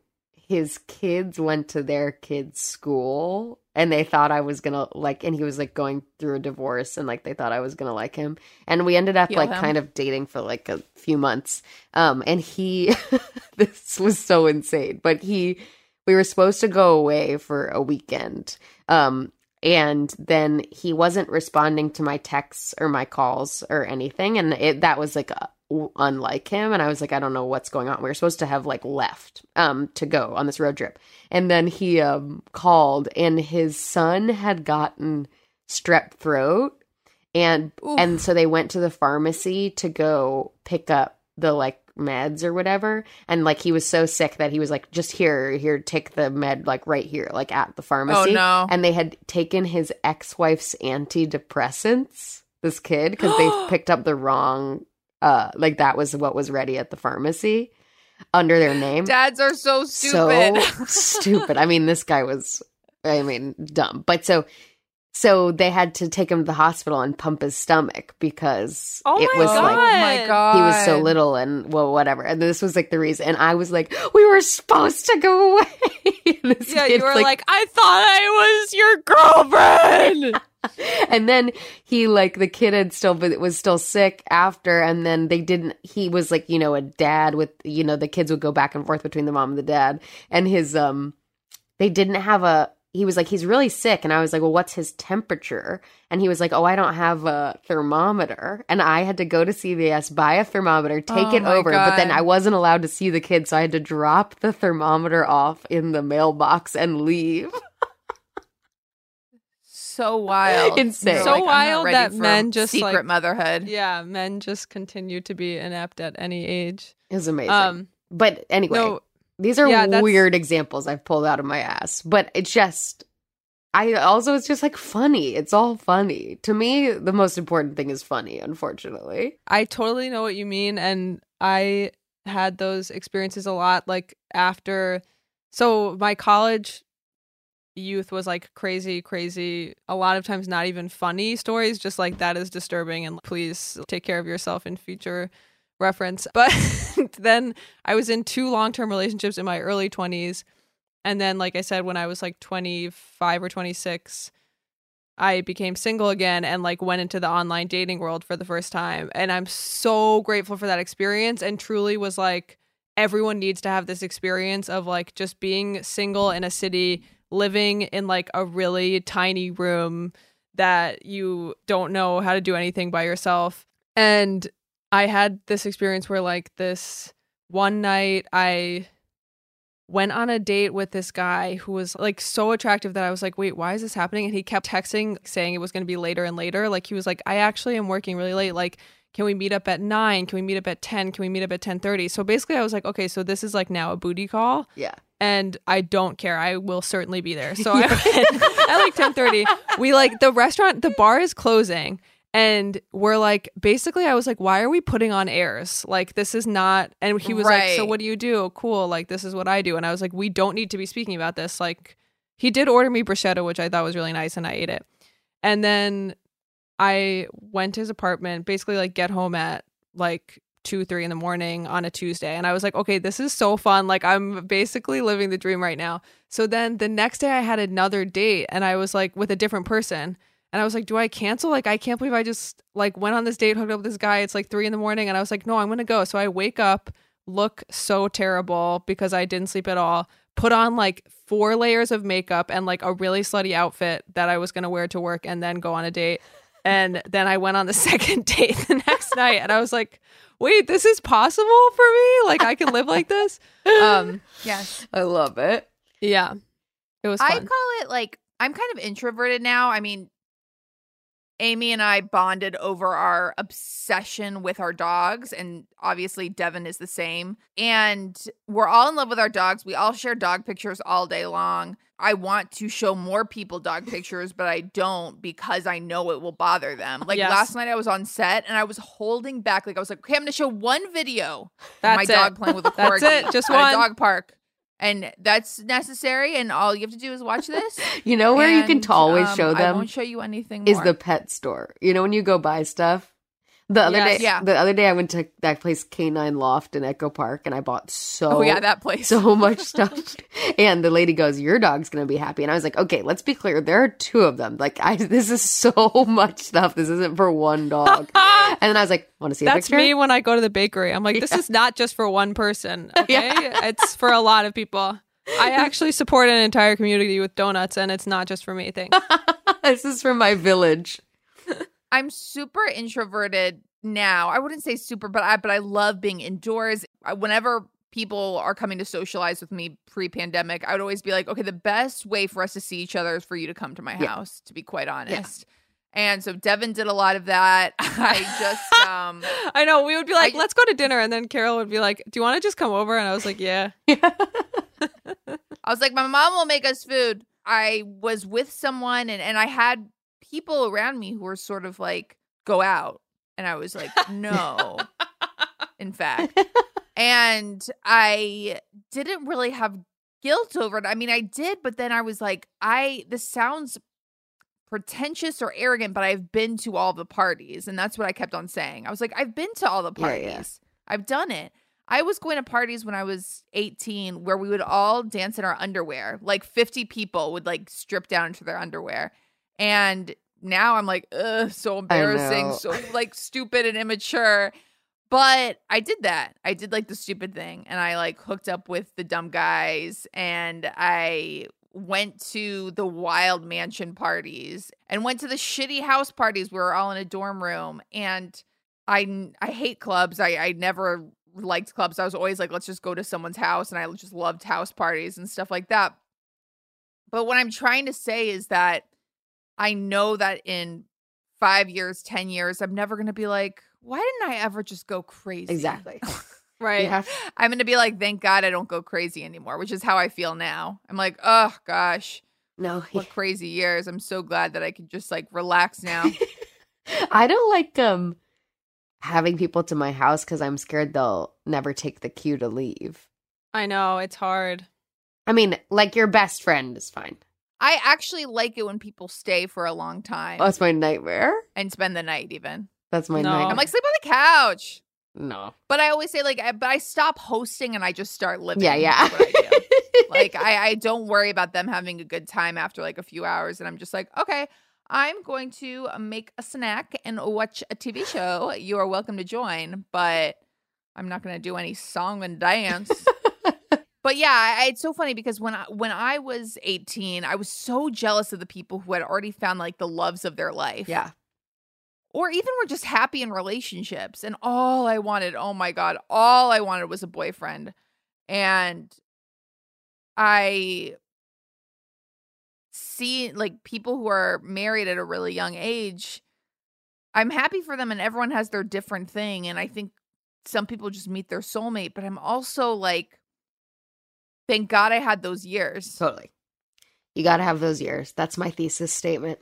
his kids went to their kids' school and they thought I was gonna like and he was like going through a divorce and like they thought I was gonna like him. And we ended up Feel like him. kind of dating for like a few months. Um and he this was so insane, but he we were supposed to go away for a weekend. Um and then he wasn't responding to my texts or my calls or anything and it that was like a, unlike him and i was like i don't know what's going on we were supposed to have like left um to go on this road trip and then he um called and his son had gotten strep throat and Oof. and so they went to the pharmacy to go pick up the like meds or whatever and like he was so sick that he was like just here here take the med like right here like at the pharmacy Oh, no. and they had taken his ex-wife's antidepressants this kid because they picked up the wrong uh like that was what was ready at the pharmacy under their name. Dads are so stupid. So stupid. I mean, this guy was, I mean, dumb. But so, so they had to take him to the hospital and pump his stomach because Oh it was God. like oh my god. he was so little and well, whatever. And this was like the reason. And I was like, we were supposed to go away. Yeah, you were like, I thought I was your girlfriend. and then he like the kid had still but was still sick after and then they didn't he was like you know a dad with you know the kids would go back and forth between the mom and the dad. And his um they didn't have a he was like he's really sick. And i was like well what's his temperature? And he was like oh i don't have a thermometer. And i had to go to cvs buy a thermometer take Oh it over. But then i wasn't allowed to see the kid so i had to drop the thermometer off in the mailbox and leave so wild. Insane. So like, wild that men just, secret like- motherhood. yeah, men just continue to be inept at any age. it was amazing Um, but anyway no, These are Yeah, weird examples I've pulled out of my ass, but it's just, I also, it's just like funny. It's all funny. To me, the most important thing is funny, unfortunately. I totally know what you mean. And I had those experiences a lot. Like after, so my college youth was like crazy, crazy. A lot of times, not even funny stories, just like that is disturbing. And please take care of yourself in future reference. But then I was in two long term relationships in my early 20s. And then, like I said, when I was like 25 or 26, I became single again and like went into the online dating world for the first time. And I'm so grateful for that experience and truly was like, everyone needs to have this experience of like just being single in a city, living in like a really tiny room that you don't know how to do anything by yourself. And I had this experience where like this one night I went on a date with this guy who was like so attractive that I was like, wait, why is this happening? And he kept texting saying it was going to be later and later. Like he was like, I actually am working really late. Like, can we meet up at nine? Can we meet up at 10? Can we meet up at 1030? So basically I was like, okay, so this is like now a booty call Yeah. And I don't care. I will certainly be there. So I went at like 10:30. We like the restaurant, the bar is closing and we're like basically I was like why are we putting on airs? Like this is not and he was like so what do you do? Cool. Like this is what I do. And I was like we don't need to be speaking about this. Like he did order me bruschetta which I thought was really nice and I ate it. And then I went to his apartment, basically like get home at like two, three in the morning on a Tuesday. And I was like, okay, this is so fun. Like I'm basically living the dream right now. So then the next day I had another date and I was like with a different person. And I was like, do I cancel? Like, I can't believe I just like went on this date, hooked up with this guy. It's like three in the morning. And I was like, no, I'm gonna go. So I wake up, look so terrible because I didn't sleep at all, put on like four layers of makeup and like a really slutty outfit that I was gonna wear to work and then go on a date. And then I went on the second date the next night and I was like, wait, this is possible for me? Like I can live like this? Um Yes. I love it. yeah. It was I call it like I'm kind of introverted now. I mean, Amy and I bonded over our obsession with our dogs, and obviously Devin is the same. And we're all in love with our dogs. We all share dog pictures all day long. I want to show more people dog pictures, but I don't because I know it will bother them. Like Yes. last night, I was on set and I was holding back. Like I was like, okay, I'm going to show one video of That's my it. dog playing with a That's it. Just at a one. dog park. And that's necessary, and all you have to do is watch this. You know where you can t- always um, show I them won't show you anything is more. the pet store. You know when you go buy stuff. The other Yes. day, Yeah. the other day I went to that place Canine Loft in Echo Park, and I bought so Oh, yeah, that place. so much stuff. and the lady goes, "Your dog's gonna be happy." And I was like, "Okay, let's be clear. There are two of them. Like, I this is so much stuff. This isn't for one dog." and then I was like, "Want to see a That's picture?" me when I go to the bakery. I'm like, this is not just for one person. Okay. It's for a lot of people. I actually support an entire community with donuts and it's not just for me. Thanks. this is for my village. I'm super introverted now. I wouldn't say super, but I but I love being indoors. I- Whenever people are coming to socialize with me pre-pandemic, I would always be like, okay, the best way for us to see each other is for you to come to my Yeah. house. To be quite honest. And so Devin did a lot of that. I just um I know. We would be like, let's go to dinner. And then Carol would be like, do you want to just come over? And I was like, yeah. I was like, my mom will make us food. I was with someone and, and I had people around me who were sort of like, go out. And I was like, no, in fact. And I didn't really have guilt over it. I mean, I did, but then I was like, I this sounds pretentious or arrogant, but I've been to all the parties. And that's what I kept on saying. I was like, I've been to all the Yeah, parties. yeah. I've done it. I was going to parties when I was 18 where we would all dance in our underwear. Like 50 people would like strip down into their underwear. And now I'm like, ugh, so embarrassing, so like stupid and immature. But I did that. I did like the stupid thing and I like hooked up with the dumb guys and I went to the wild mansion parties and went to the shitty house parties. We were all in a dorm room and I I hate clubs. I I never liked clubs. I was always like let's just go to someone's house and I just loved house parties and stuff like that. But what I'm trying to say is that I know that in 5 years, 10 years, I'm never going to be like why didn't I ever just go crazy? Exactly. Right. You have I'm going to be like, thank God I don't go crazy anymore, which is how I feel now. I'm like, oh gosh, no. what crazy years. I'm so glad that I can just like relax now. I don't like um having people to my house because I'm scared they'll never take the cue to leave. I know it's hard. I mean, like your best friend is fine. I actually like it when people stay for a long oh, time Oh, that's my nightmare. and spend the night even. That's my No. nightmare. I'm like, sleep on the couch. no. But I always say, like, I, but I stop hosting and I just start living. Yeah, yeah. That's what I do. like, I, I don't worry about them having a good time after like a few hours. And I'm just like, okay, I'm going to make a snack and watch a TV show. You are welcome to join, but I'm not going to do any song and dance. But yeah, I, it's so funny because when I when I was 18, I was so jealous of the people who had already found like the loves of their life. Yeah. Or even were just happy in relationships. And all I wanted, oh my God, all I wanted was a boyfriend. And I see like people who are married at a really young age. I'm happy for them and everyone has their different thing. And I think some people just meet their soulmate, but I'm also like, thank God I had those years. Totally. You got to have those years. That's my thesis statement.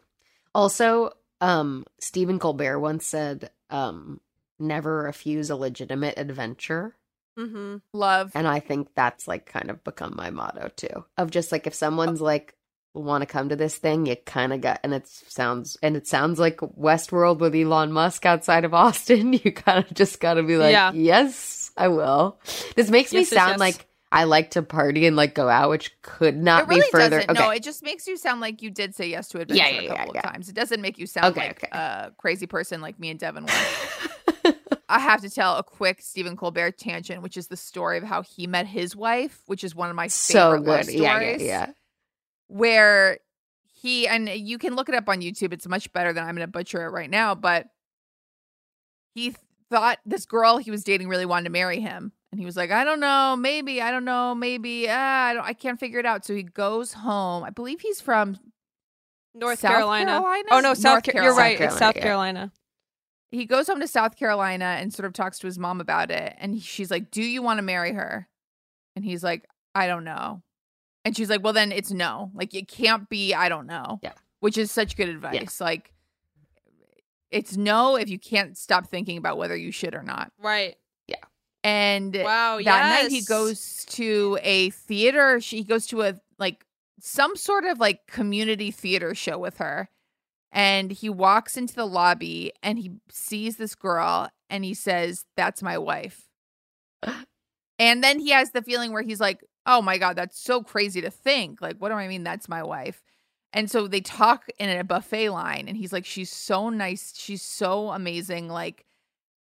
Also, um Stephen Colbert once said um never refuse a legitimate adventure. Mm-hmm. Love. And I think that's like kind of become my motto too. Of just like if someone's like want to come to this thing, you kind of got and it sounds and it sounds like Westworld with Elon Musk outside of Austin. You kind of just got to be like, Yeah. yes, I will. This makes me Yes, yes, sound yes. like I like to party and like go out, which could not it really be further. doesn't. Okay. No, it just makes you sound like you did say yes to adventure Yeah, yeah, a couple yeah. of times. It doesn't make you sound Okay, like okay. a crazy person like me and Devin were. I have to tell a quick Stephen Colbert tangent, which is the story of how he met his wife, which is one of my so favorite love good. Yeah, yeah, yeah. Where he and you can look it up on YouTube. It's much better than I'm going to butcher it right now. But he thought this girl he was dating really wanted to marry him, and he was like, "I don't know, maybe, I don't know, maybe, ah, I don't, I can't figure it out." So he goes home. I believe he's from North South Carolina. Carolina? Oh no, South. North Ca- You're right. South it's South Carolina, yeah. Carolina. he goes home to South Carolina and sort of talks to his mom about it. And he- she's like, Do you want to marry her? And he's like, I don't know. And she's like, Well, then it's no. Like, it can't be, I don't know. Yeah. Which is such good advice. Like, it's no if you can't stop thinking about whether you should or not. Right. And Wow. that night he goes to a theater. She he goes to a like some sort of like community theater show with her. And he walks into the lobby and he sees this girl and he says, That's my wife. and then he has the feeling where he's like, Oh my God, that's so crazy to think. Like, what do I mean? That's my wife. And so they talk in a buffet line and he's like, She's so nice. She's so amazing. Like,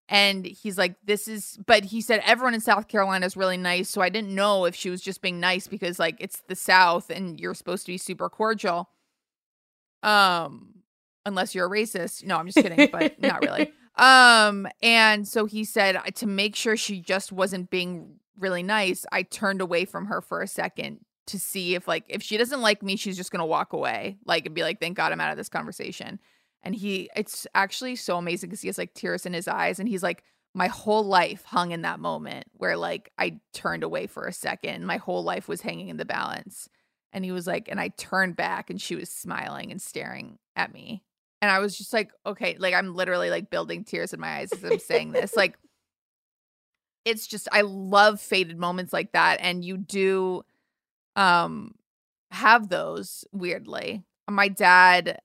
and he's like, This is, but he said, Everyone in South Carolina is really nice. So I didn't know if she was just being nice because, like, it's the South and you're supposed to be super cordial. Um, unless you're a racist. No, I'm just kidding, but not really. Um, and so he said, To make sure she just wasn't being really nice, I turned away from her for a second to see if, like, if she doesn't like me, she's just gonna walk away, like, and be like, Thank God I'm out of this conversation and he it's actually so amazing because he has like tears in his eyes and he's like my whole life hung in that moment where like i turned away for a second my whole life was hanging in the balance. And he was like and i turned back and she was smiling and staring at me. And i was just like okay like i'm literally like building tears in my eyes as i'm saying this. Like it's just I love faded moments like that and you do um have those weirdly. My dad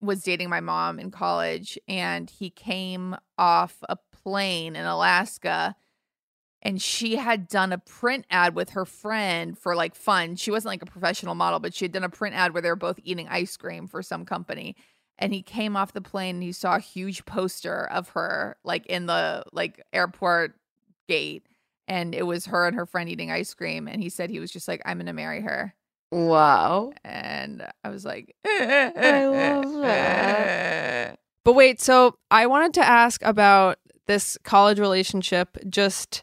was dating my mom in college and he came off a plane in Alaska and she had done a print ad with her friend for like fun. She wasn't like a professional model, but she had done a print ad where they were both eating ice cream for some company. And he came off the plane and he saw a huge poster of her like in the like airport gate and it was her and her friend eating ice cream and he said he was just like I'm going to marry her. Wow. And I was like I love that. But wait, so I wanted to ask about this college relationship. Just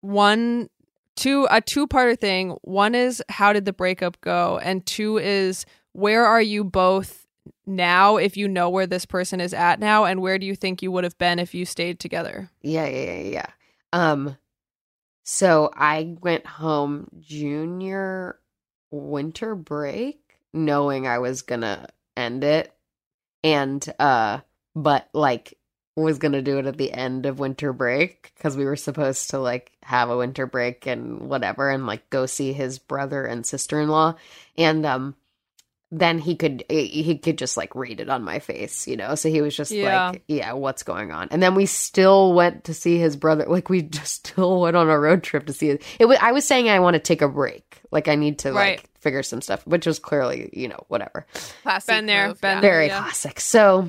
one, two, a two-parter thing. One is how did the breakup go, and two is where are you both now? If you know where this person is at now, and where do you think you would have been if you stayed together? Yeah, yeah, yeah, yeah. Um, so I went home junior winter break, knowing I was gonna end it, and uh, but like was gonna do it at the end of winter break because we were supposed to like have a winter break and whatever, and like go see his brother and sister in law, and um. Then he could he could just like read it on my face, you know. So he was just Yeah. like, "Yeah, what's going on?" And then we still went to see his brother. Like we just still went on a road trip to see it. It was, I was saying I want to take a break. Like I need to Right. like figure some stuff, which was clearly, you know, whatever. Classic Been there, move, been yeah. there. Very yeah. classic. So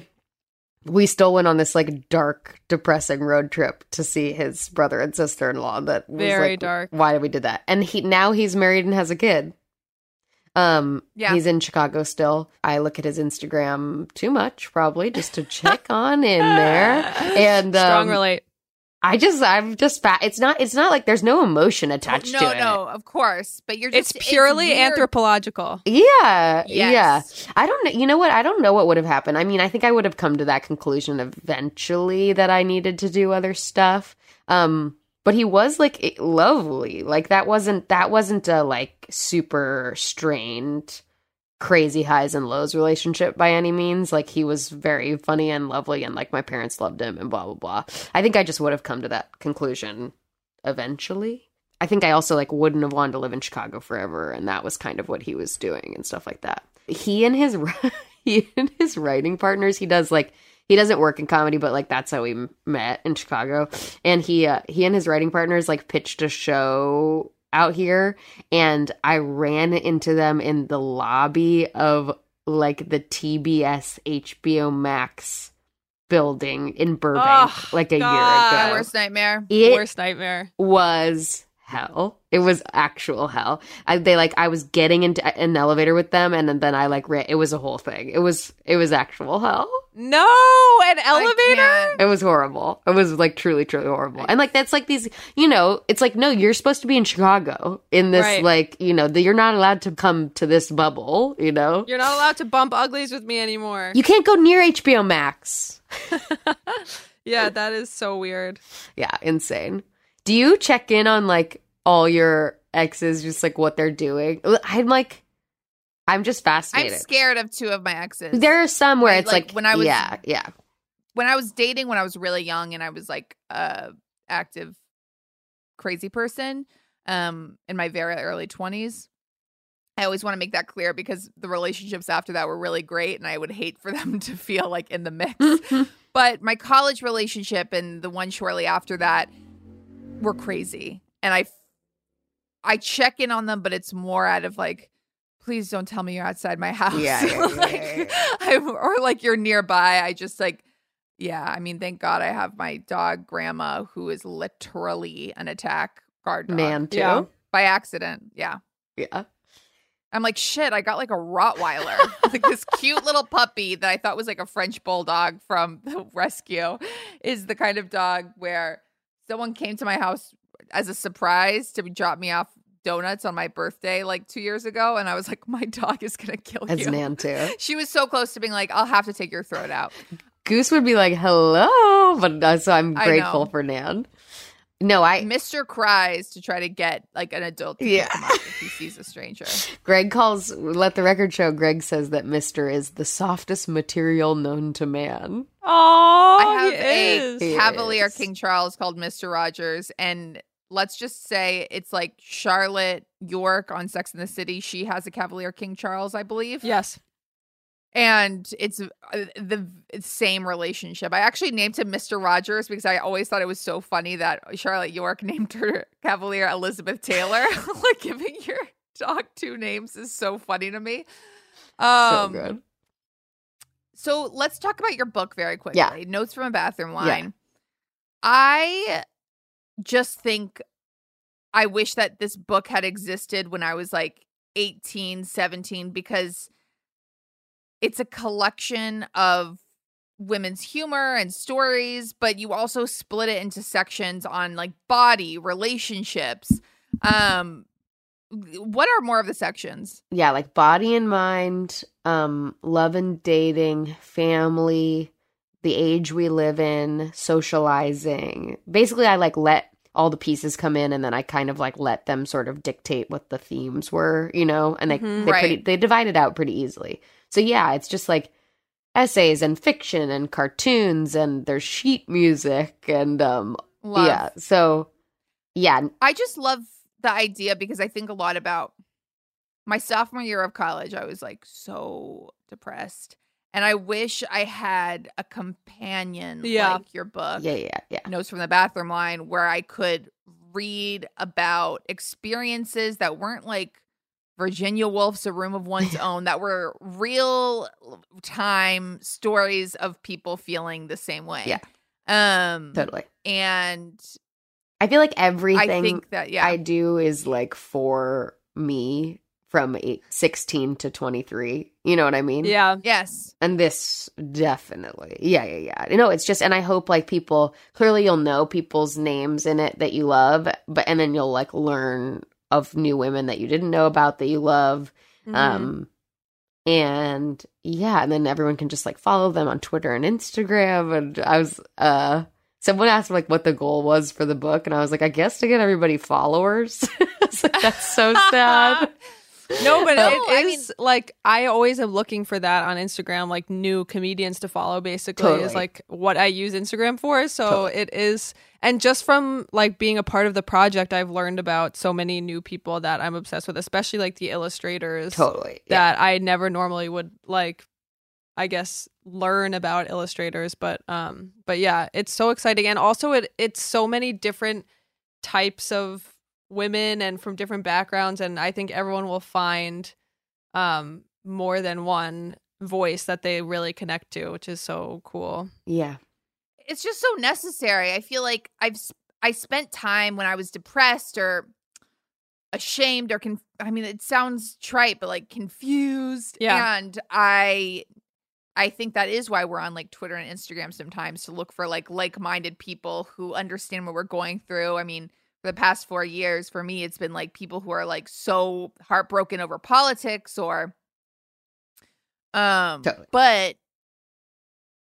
we still went on this like dark, depressing road trip to see his brother and sister in law. That was Very like, dark. Why did we do that? And he now he's married and has a kid. Um, Yeah. he's in Chicago still. I look at his Instagram too much, probably just to check on in there. And Strong um, relate. I just, I'm just fat. It's not, it's not like there's no emotion attached no, to it. no, of course. But you're Just, It's purely weird. anthropological. Yeah, Yes. yeah. I don't know. You know what? I don't know what would have happened. I mean, I think I would have come to that conclusion eventually that I needed to do other stuff. Um, but he was like lovely. Like that wasn't that wasn't a like super strained, crazy highs and lows relationship by any means. Like he was very funny and lovely, and like my parents loved him and blah blah blah. I think I just would have come to that conclusion eventually. I think I also like wouldn't have wanted to live in Chicago forever, and that was kind of what he was doing and stuff like that. He and his he and his writing partners, he does like he doesn't work in comedy, but like that's how we met in Chicago. And he uh, he and his writing partners like pitched a show out here, and I ran into them in the lobby of like the TBS HBO Max building in Burbank, Ugh, like a God. year My ago. worst nightmare. It Worst nightmare. was hell. It was actual hell. I, they like I was getting into an elevator with them, and then, then I like ran. It was a whole thing. It was it was actual hell. No, an elevator. It was horrible. It was like truly, truly horrible. And like that's like these, you know, it's like no, you're supposed to be in Chicago in this Right. like you know that you're not allowed to come to this bubble. You know, You're not allowed to bump uglies with me anymore. you can't go near HBO Max. yeah, that is so weird. Yeah, insane. Do you check in on like all your exes, just like what they're doing? I'm like, I'm just fascinated. I'm scared of two of my exes. There are some where it's like, like, when I was- yeah, yeah, when I was dating when I was really young and I was like a active crazy person um in my very early 20s. I always want to make that clear because the relationships after that were really great and I would hate for them to feel like in the mix. but my college relationship and the one shortly after that were crazy. And I I check in on them but it's more out of like please don't tell me you're outside my house. Yeah, yeah, yeah, like, yeah, I, or like you're nearby. I just like yeah, I mean, thank God I have my dog Grandma, who is literally an attack guard dog. man too. Yeah. by accident. Yeah, Yeah. I'm like shit. I got like a Rottweiler, like this cute little puppy that I thought was like a French bulldog from the rescue, is the kind of dog where someone came to my house as a surprise to drop me off donuts on my birthday like two years ago, and I was like, my dog is gonna kill As you. Nan too. She was so close to being like, I'll have to take your throat out. Goose would be like, hello, but uh, so I'm grateful for Nan. No, I Mr. cries to try to get like an adult to Yeah. pick up if he sees a stranger. Greg calls let the record show Greg says that Mr. is the softest material known to man. Oh, I have he a is. Cavalier. King Charles called Mr. Rogers, and let's just say it's like Charlotte York on Sex in the City. She has a Cavalier King Charles, I believe. Yes. And it's uh, the same relationship. I actually named him Mr. Rogers because I always thought it was so funny that Charlotte York named her Cavalier Elizabeth Taylor. like giving your dog two names is so funny to me. Um, so good. so let's talk about your book very quickly. Yeah. Notes from a bathroom Yeah. line. I just think I wish that this book had existed when I was like 18, 17 because it's a collection of women's humor and stories, but you also split it into sections on like body, relationships. Um what are more of the sections? Yeah, like body and mind, um, love and dating, family, the age we live in, socializing. Basically, I like let all the pieces come in and then I kind of like let them sort of dictate what the themes were, you know, and they Mhm. they pretty they divide it out pretty easily. So yeah, it's just like essays and fiction and cartoons and there's sheet music and um Love. yeah. So yeah, I just love the idea because I think a lot about my sophomore year of college. I was like so depressed. And I wish I had a companion Yeah. like your book, yeah, yeah, yeah. Notes from the Bathroom Line, where I could read about experiences that weren't like Virginia Woolf's A Room of One's Own, that were real time stories of people feeling the same way. Yeah. Um Totally. and I feel like everything I think that yeah. I do is like for me from eight, 16 to 23. You know what I mean? Yeah. yes. And this definitely. Yeah, yeah, yeah. You know, it's just, and I hope like people, clearly you'll know people's names in it that you love, but, and then you'll like learn of new women that you didn't know about that you love. Mhm. Um, and yeah, and then everyone can just like follow them on Twitter and Instagram. And I was, uh, someone asked me like what the goal was for the book, and I was like, I guess to get everybody followers. Like, That's so sad. No, but No, it I is like I always am looking for that on Instagram, like new comedians to follow. Basically, Totally. is like what I use Instagram for. So Totally. it is, and just from like being a part of the project, I've learned about so many new people that I'm obsessed with, especially like the illustrators Totally. Yeah. that I never normally would like. I guess learn about illustrators, but um, but yeah, it's so exciting, and also it it's so many different types of women and from different backgrounds and i think everyone will find um more than one voice that they really connect to which is so cool Yeah. it's just so necessary. I feel like I've i spent time when I was depressed or ashamed or conf- I mean it sounds trite but like confused Yeah. and I I think that is why we're on like Twitter and Instagram sometimes to look for like like-minded people who understand what we're going through. I mean, for the past 4 years for me it's been like people who are like so heartbroken over politics or um Totally. but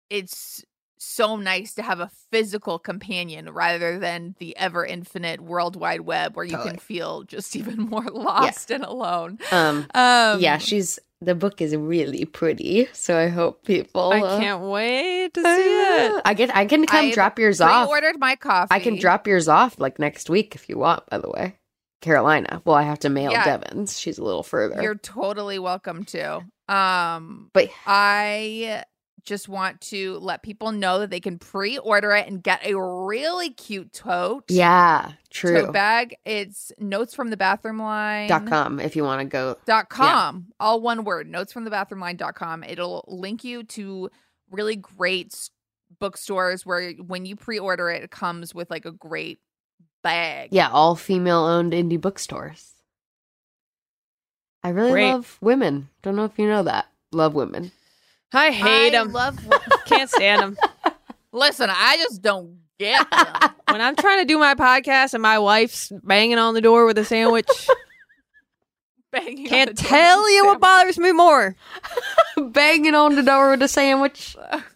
it's so nice to have a physical companion rather than the ever infinite world wide web where you Totally. can feel just even more lost and alone. Um, Um yeah, she's, the book is really pretty. So I hope people. i uh, can't wait to see it I get, I can come I've drop yours off. Pre-ordered my coffee. I can drop yours off like next week if you want, by the way. Carolina. Well, I have to mail Yeah. Devon's. She's a little further. You're totally welcome to. Um but I just want to let people know that they can pre-order it and get a really cute tote. yeah, true. Tote bag. It's notes from the bathroom line. Dot com if you want to go. dot com all one word notes from the bathroom line dot com it'll link you to really great bookstores where when you pre-order it it comes with like a great bag Yeah, all female owned indie bookstores. I really Great. love women. Don't know if you know that. Love women. I hate I them love can't stand them listen i just don't get them when i'm trying to do my podcast and my wife's banging on the door with a sandwich Banging Can't tell you what bothers me more. Banging on the door with a sandwich.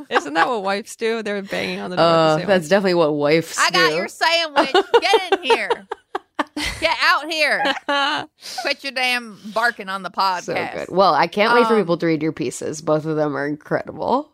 Isn't that what wives do? They're banging on the door. with Uh, sandwich. that's definitely what wives I got your sandwich. Get in here. Get out here. Quit your damn barking on the podcast. so good. Well, I can't wait for Um, people to read your pieces. Both of them are incredible.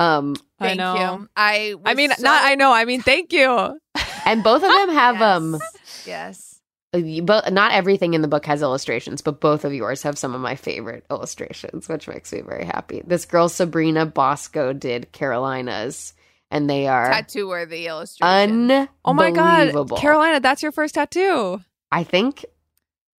Um, I Thank know. you. I I mean, so- not I know. I mean, thank you. and both of them have um, Yes. you- but not everything in the book has illustrations, but both of yours have some of my favorite illustrations, which makes me very happy. This girl Sabrina Bosco did Carolina's, and they are Tattoo worthy illustration. unbelievable. Oh my god, Carolina, that's your first tattoo. I think.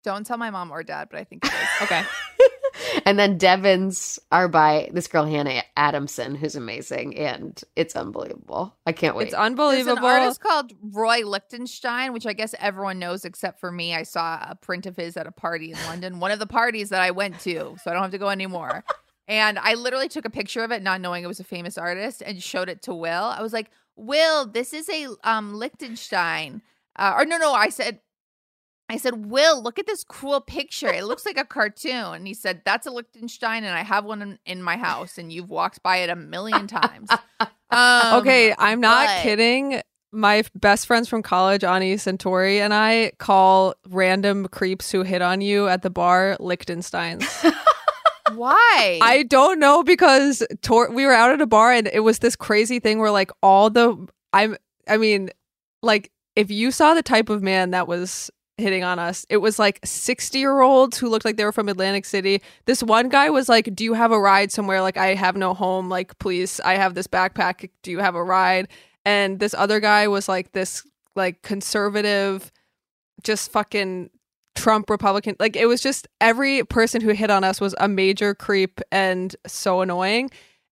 Don't tell my mom or dad, but I think it is. Okay. And then Devon's are by this girl Hannah Adamson, who's amazing, and it's unbelievable. I can't wait. It's unbelievable. There's an artist called Roy Lichtenstein, which I guess everyone knows except for me. I saw a print of his at a party in London, one of the parties that I went to, so I don't have to go anymore. And I literally took a picture of it, not knowing it was a famous artist, and showed it to Will. I was like, "Will, this is a um Lichtenstein." Uh, or no, no, I said, I said, "Will, look at this cool picture. It looks like a cartoon." And he said, "That's a Lichtenstein, and I have one in, in my house, and you've walked by it a million times." Um, okay, I'm not but- kidding. My best friends from college, Ani Centauri, and I call random creeps who hit on you at the bar Lichtensteins. Why? I don't know because Tor- we were out at a bar and it was this crazy thing where like all the I'm I mean like if you saw the type of man that was hitting on us it was like 60 year olds who looked like they were from Atlantic City. This one guy was like do you have a ride somewhere? Like I have no home. Like please I have this backpack. Do you have a ride? And this other guy was like this like conservative just fucking Trump Republican. Like it was just every person who hit on us was a major creep and so annoying.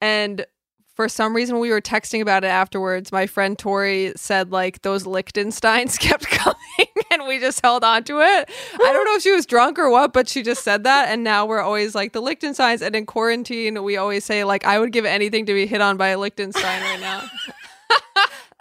And for some reason, we were texting about it afterwards. My friend Tori said like those Lichtensteins kept coming, and we just held on to it. I don't know if she was drunk or what, but she just said that, and now we're always like the Lichtensteins. And in quarantine, we always say like I would give anything to be hit on by a Lichtenstein right now.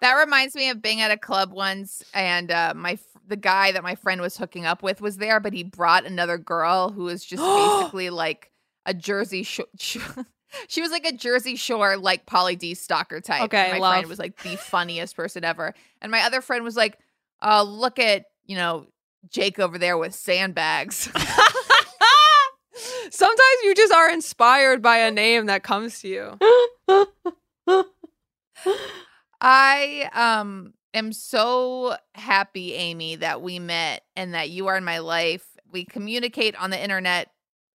That reminds me of being at a club once, and uh, my the guy that my friend was hooking up with was there, but he brought another girl who was just basically like a Jersey Shore. she was like a Jersey Shore like Pauly D stalker type. Okay, and my love. friend was like the funniest person ever, and my other friend was like, "Oh, look at you know Jake over there with sandbags." Sometimes you just are inspired by a name that comes to you. I um am so happy, Amy, that we met and that you are in my life. We communicate on the internet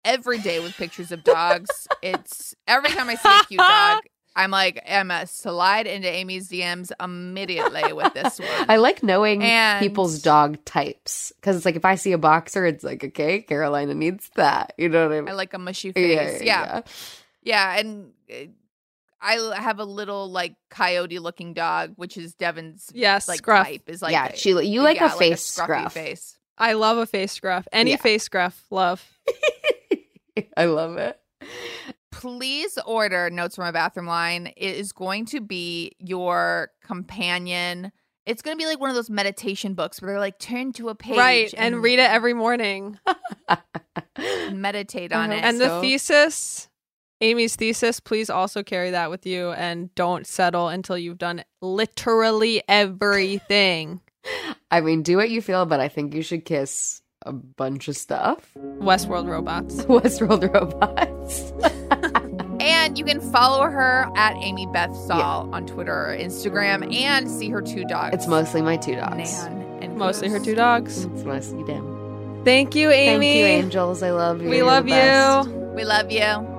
every day with pictures of dogs. it's every time I see a cute dog, I'm like, Emma, slide into Amy's DMs immediately with this one. I like knowing And- people's dog types because it's like if I see a boxer, it's like okay, Carolina needs that. You know what I mean? I like a mushy Yeah, face. yeah, Yeah. Yeah. and uh, I have a little like coyote looking dog, which is Devon's Yes, like scruff. type. Is like Yeah, she- you like a yeah, face scruffy scruff. face. I love a face scruff. Any Yeah. face scruff, love. I love it. please order Notes from a Bathroom Line. It is going to be your companion. It's going to be like one of those meditation books where they're like turn to a page right, and, read it every morning. meditate uh-huh. on it. and the thesis, Amy's thesis, please also carry that with you and don't settle until you've done literally everything. I mean, do what you feel, but I think you should kiss a bunch of stuff. Westworld robots. Westworld robots. And you can follow her at Amy Beth Saul on Twitter or Instagram and see her two dogs. It's mostly my two dogs. Nan and Mostly her two dogs. It's mostly them. Thank you, Amy. Thank you, angels. I love you. We You're love you. We love you.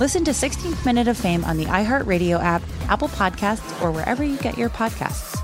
Listen to 16th Minute of Fame on the iHeartRadio app, Apple Podcasts, or wherever you get your podcasts.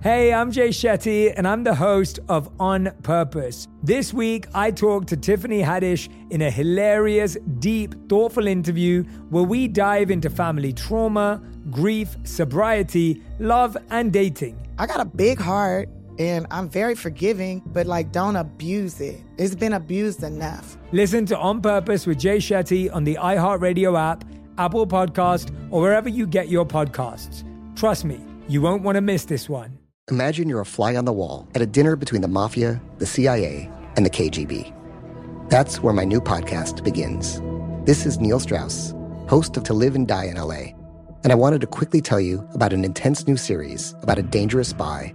Hey, I'm Jay Shetty, and I'm the host of On Purpose. This week, I talked to Tiffany Haddish in a hilarious, deep, thoughtful interview where we dive into family trauma, grief, sobriety, love, and dating. I got a big heart and I'm very forgiving, but like don't abuse it. It's been abused enough. Listen to On Purpose with Jay Shetty on the iHeartRadio app, Apple Podcast, or wherever you get your podcasts. Trust me, you won't want to miss this one. Imagine you're a fly on the wall at a dinner between the mafia, the CIA, and the KGB. That's where my new podcast begins. This is Neil Strauss, host of To Live and Die in LA, and I wanted to quickly tell you about an intense new series about a dangerous spy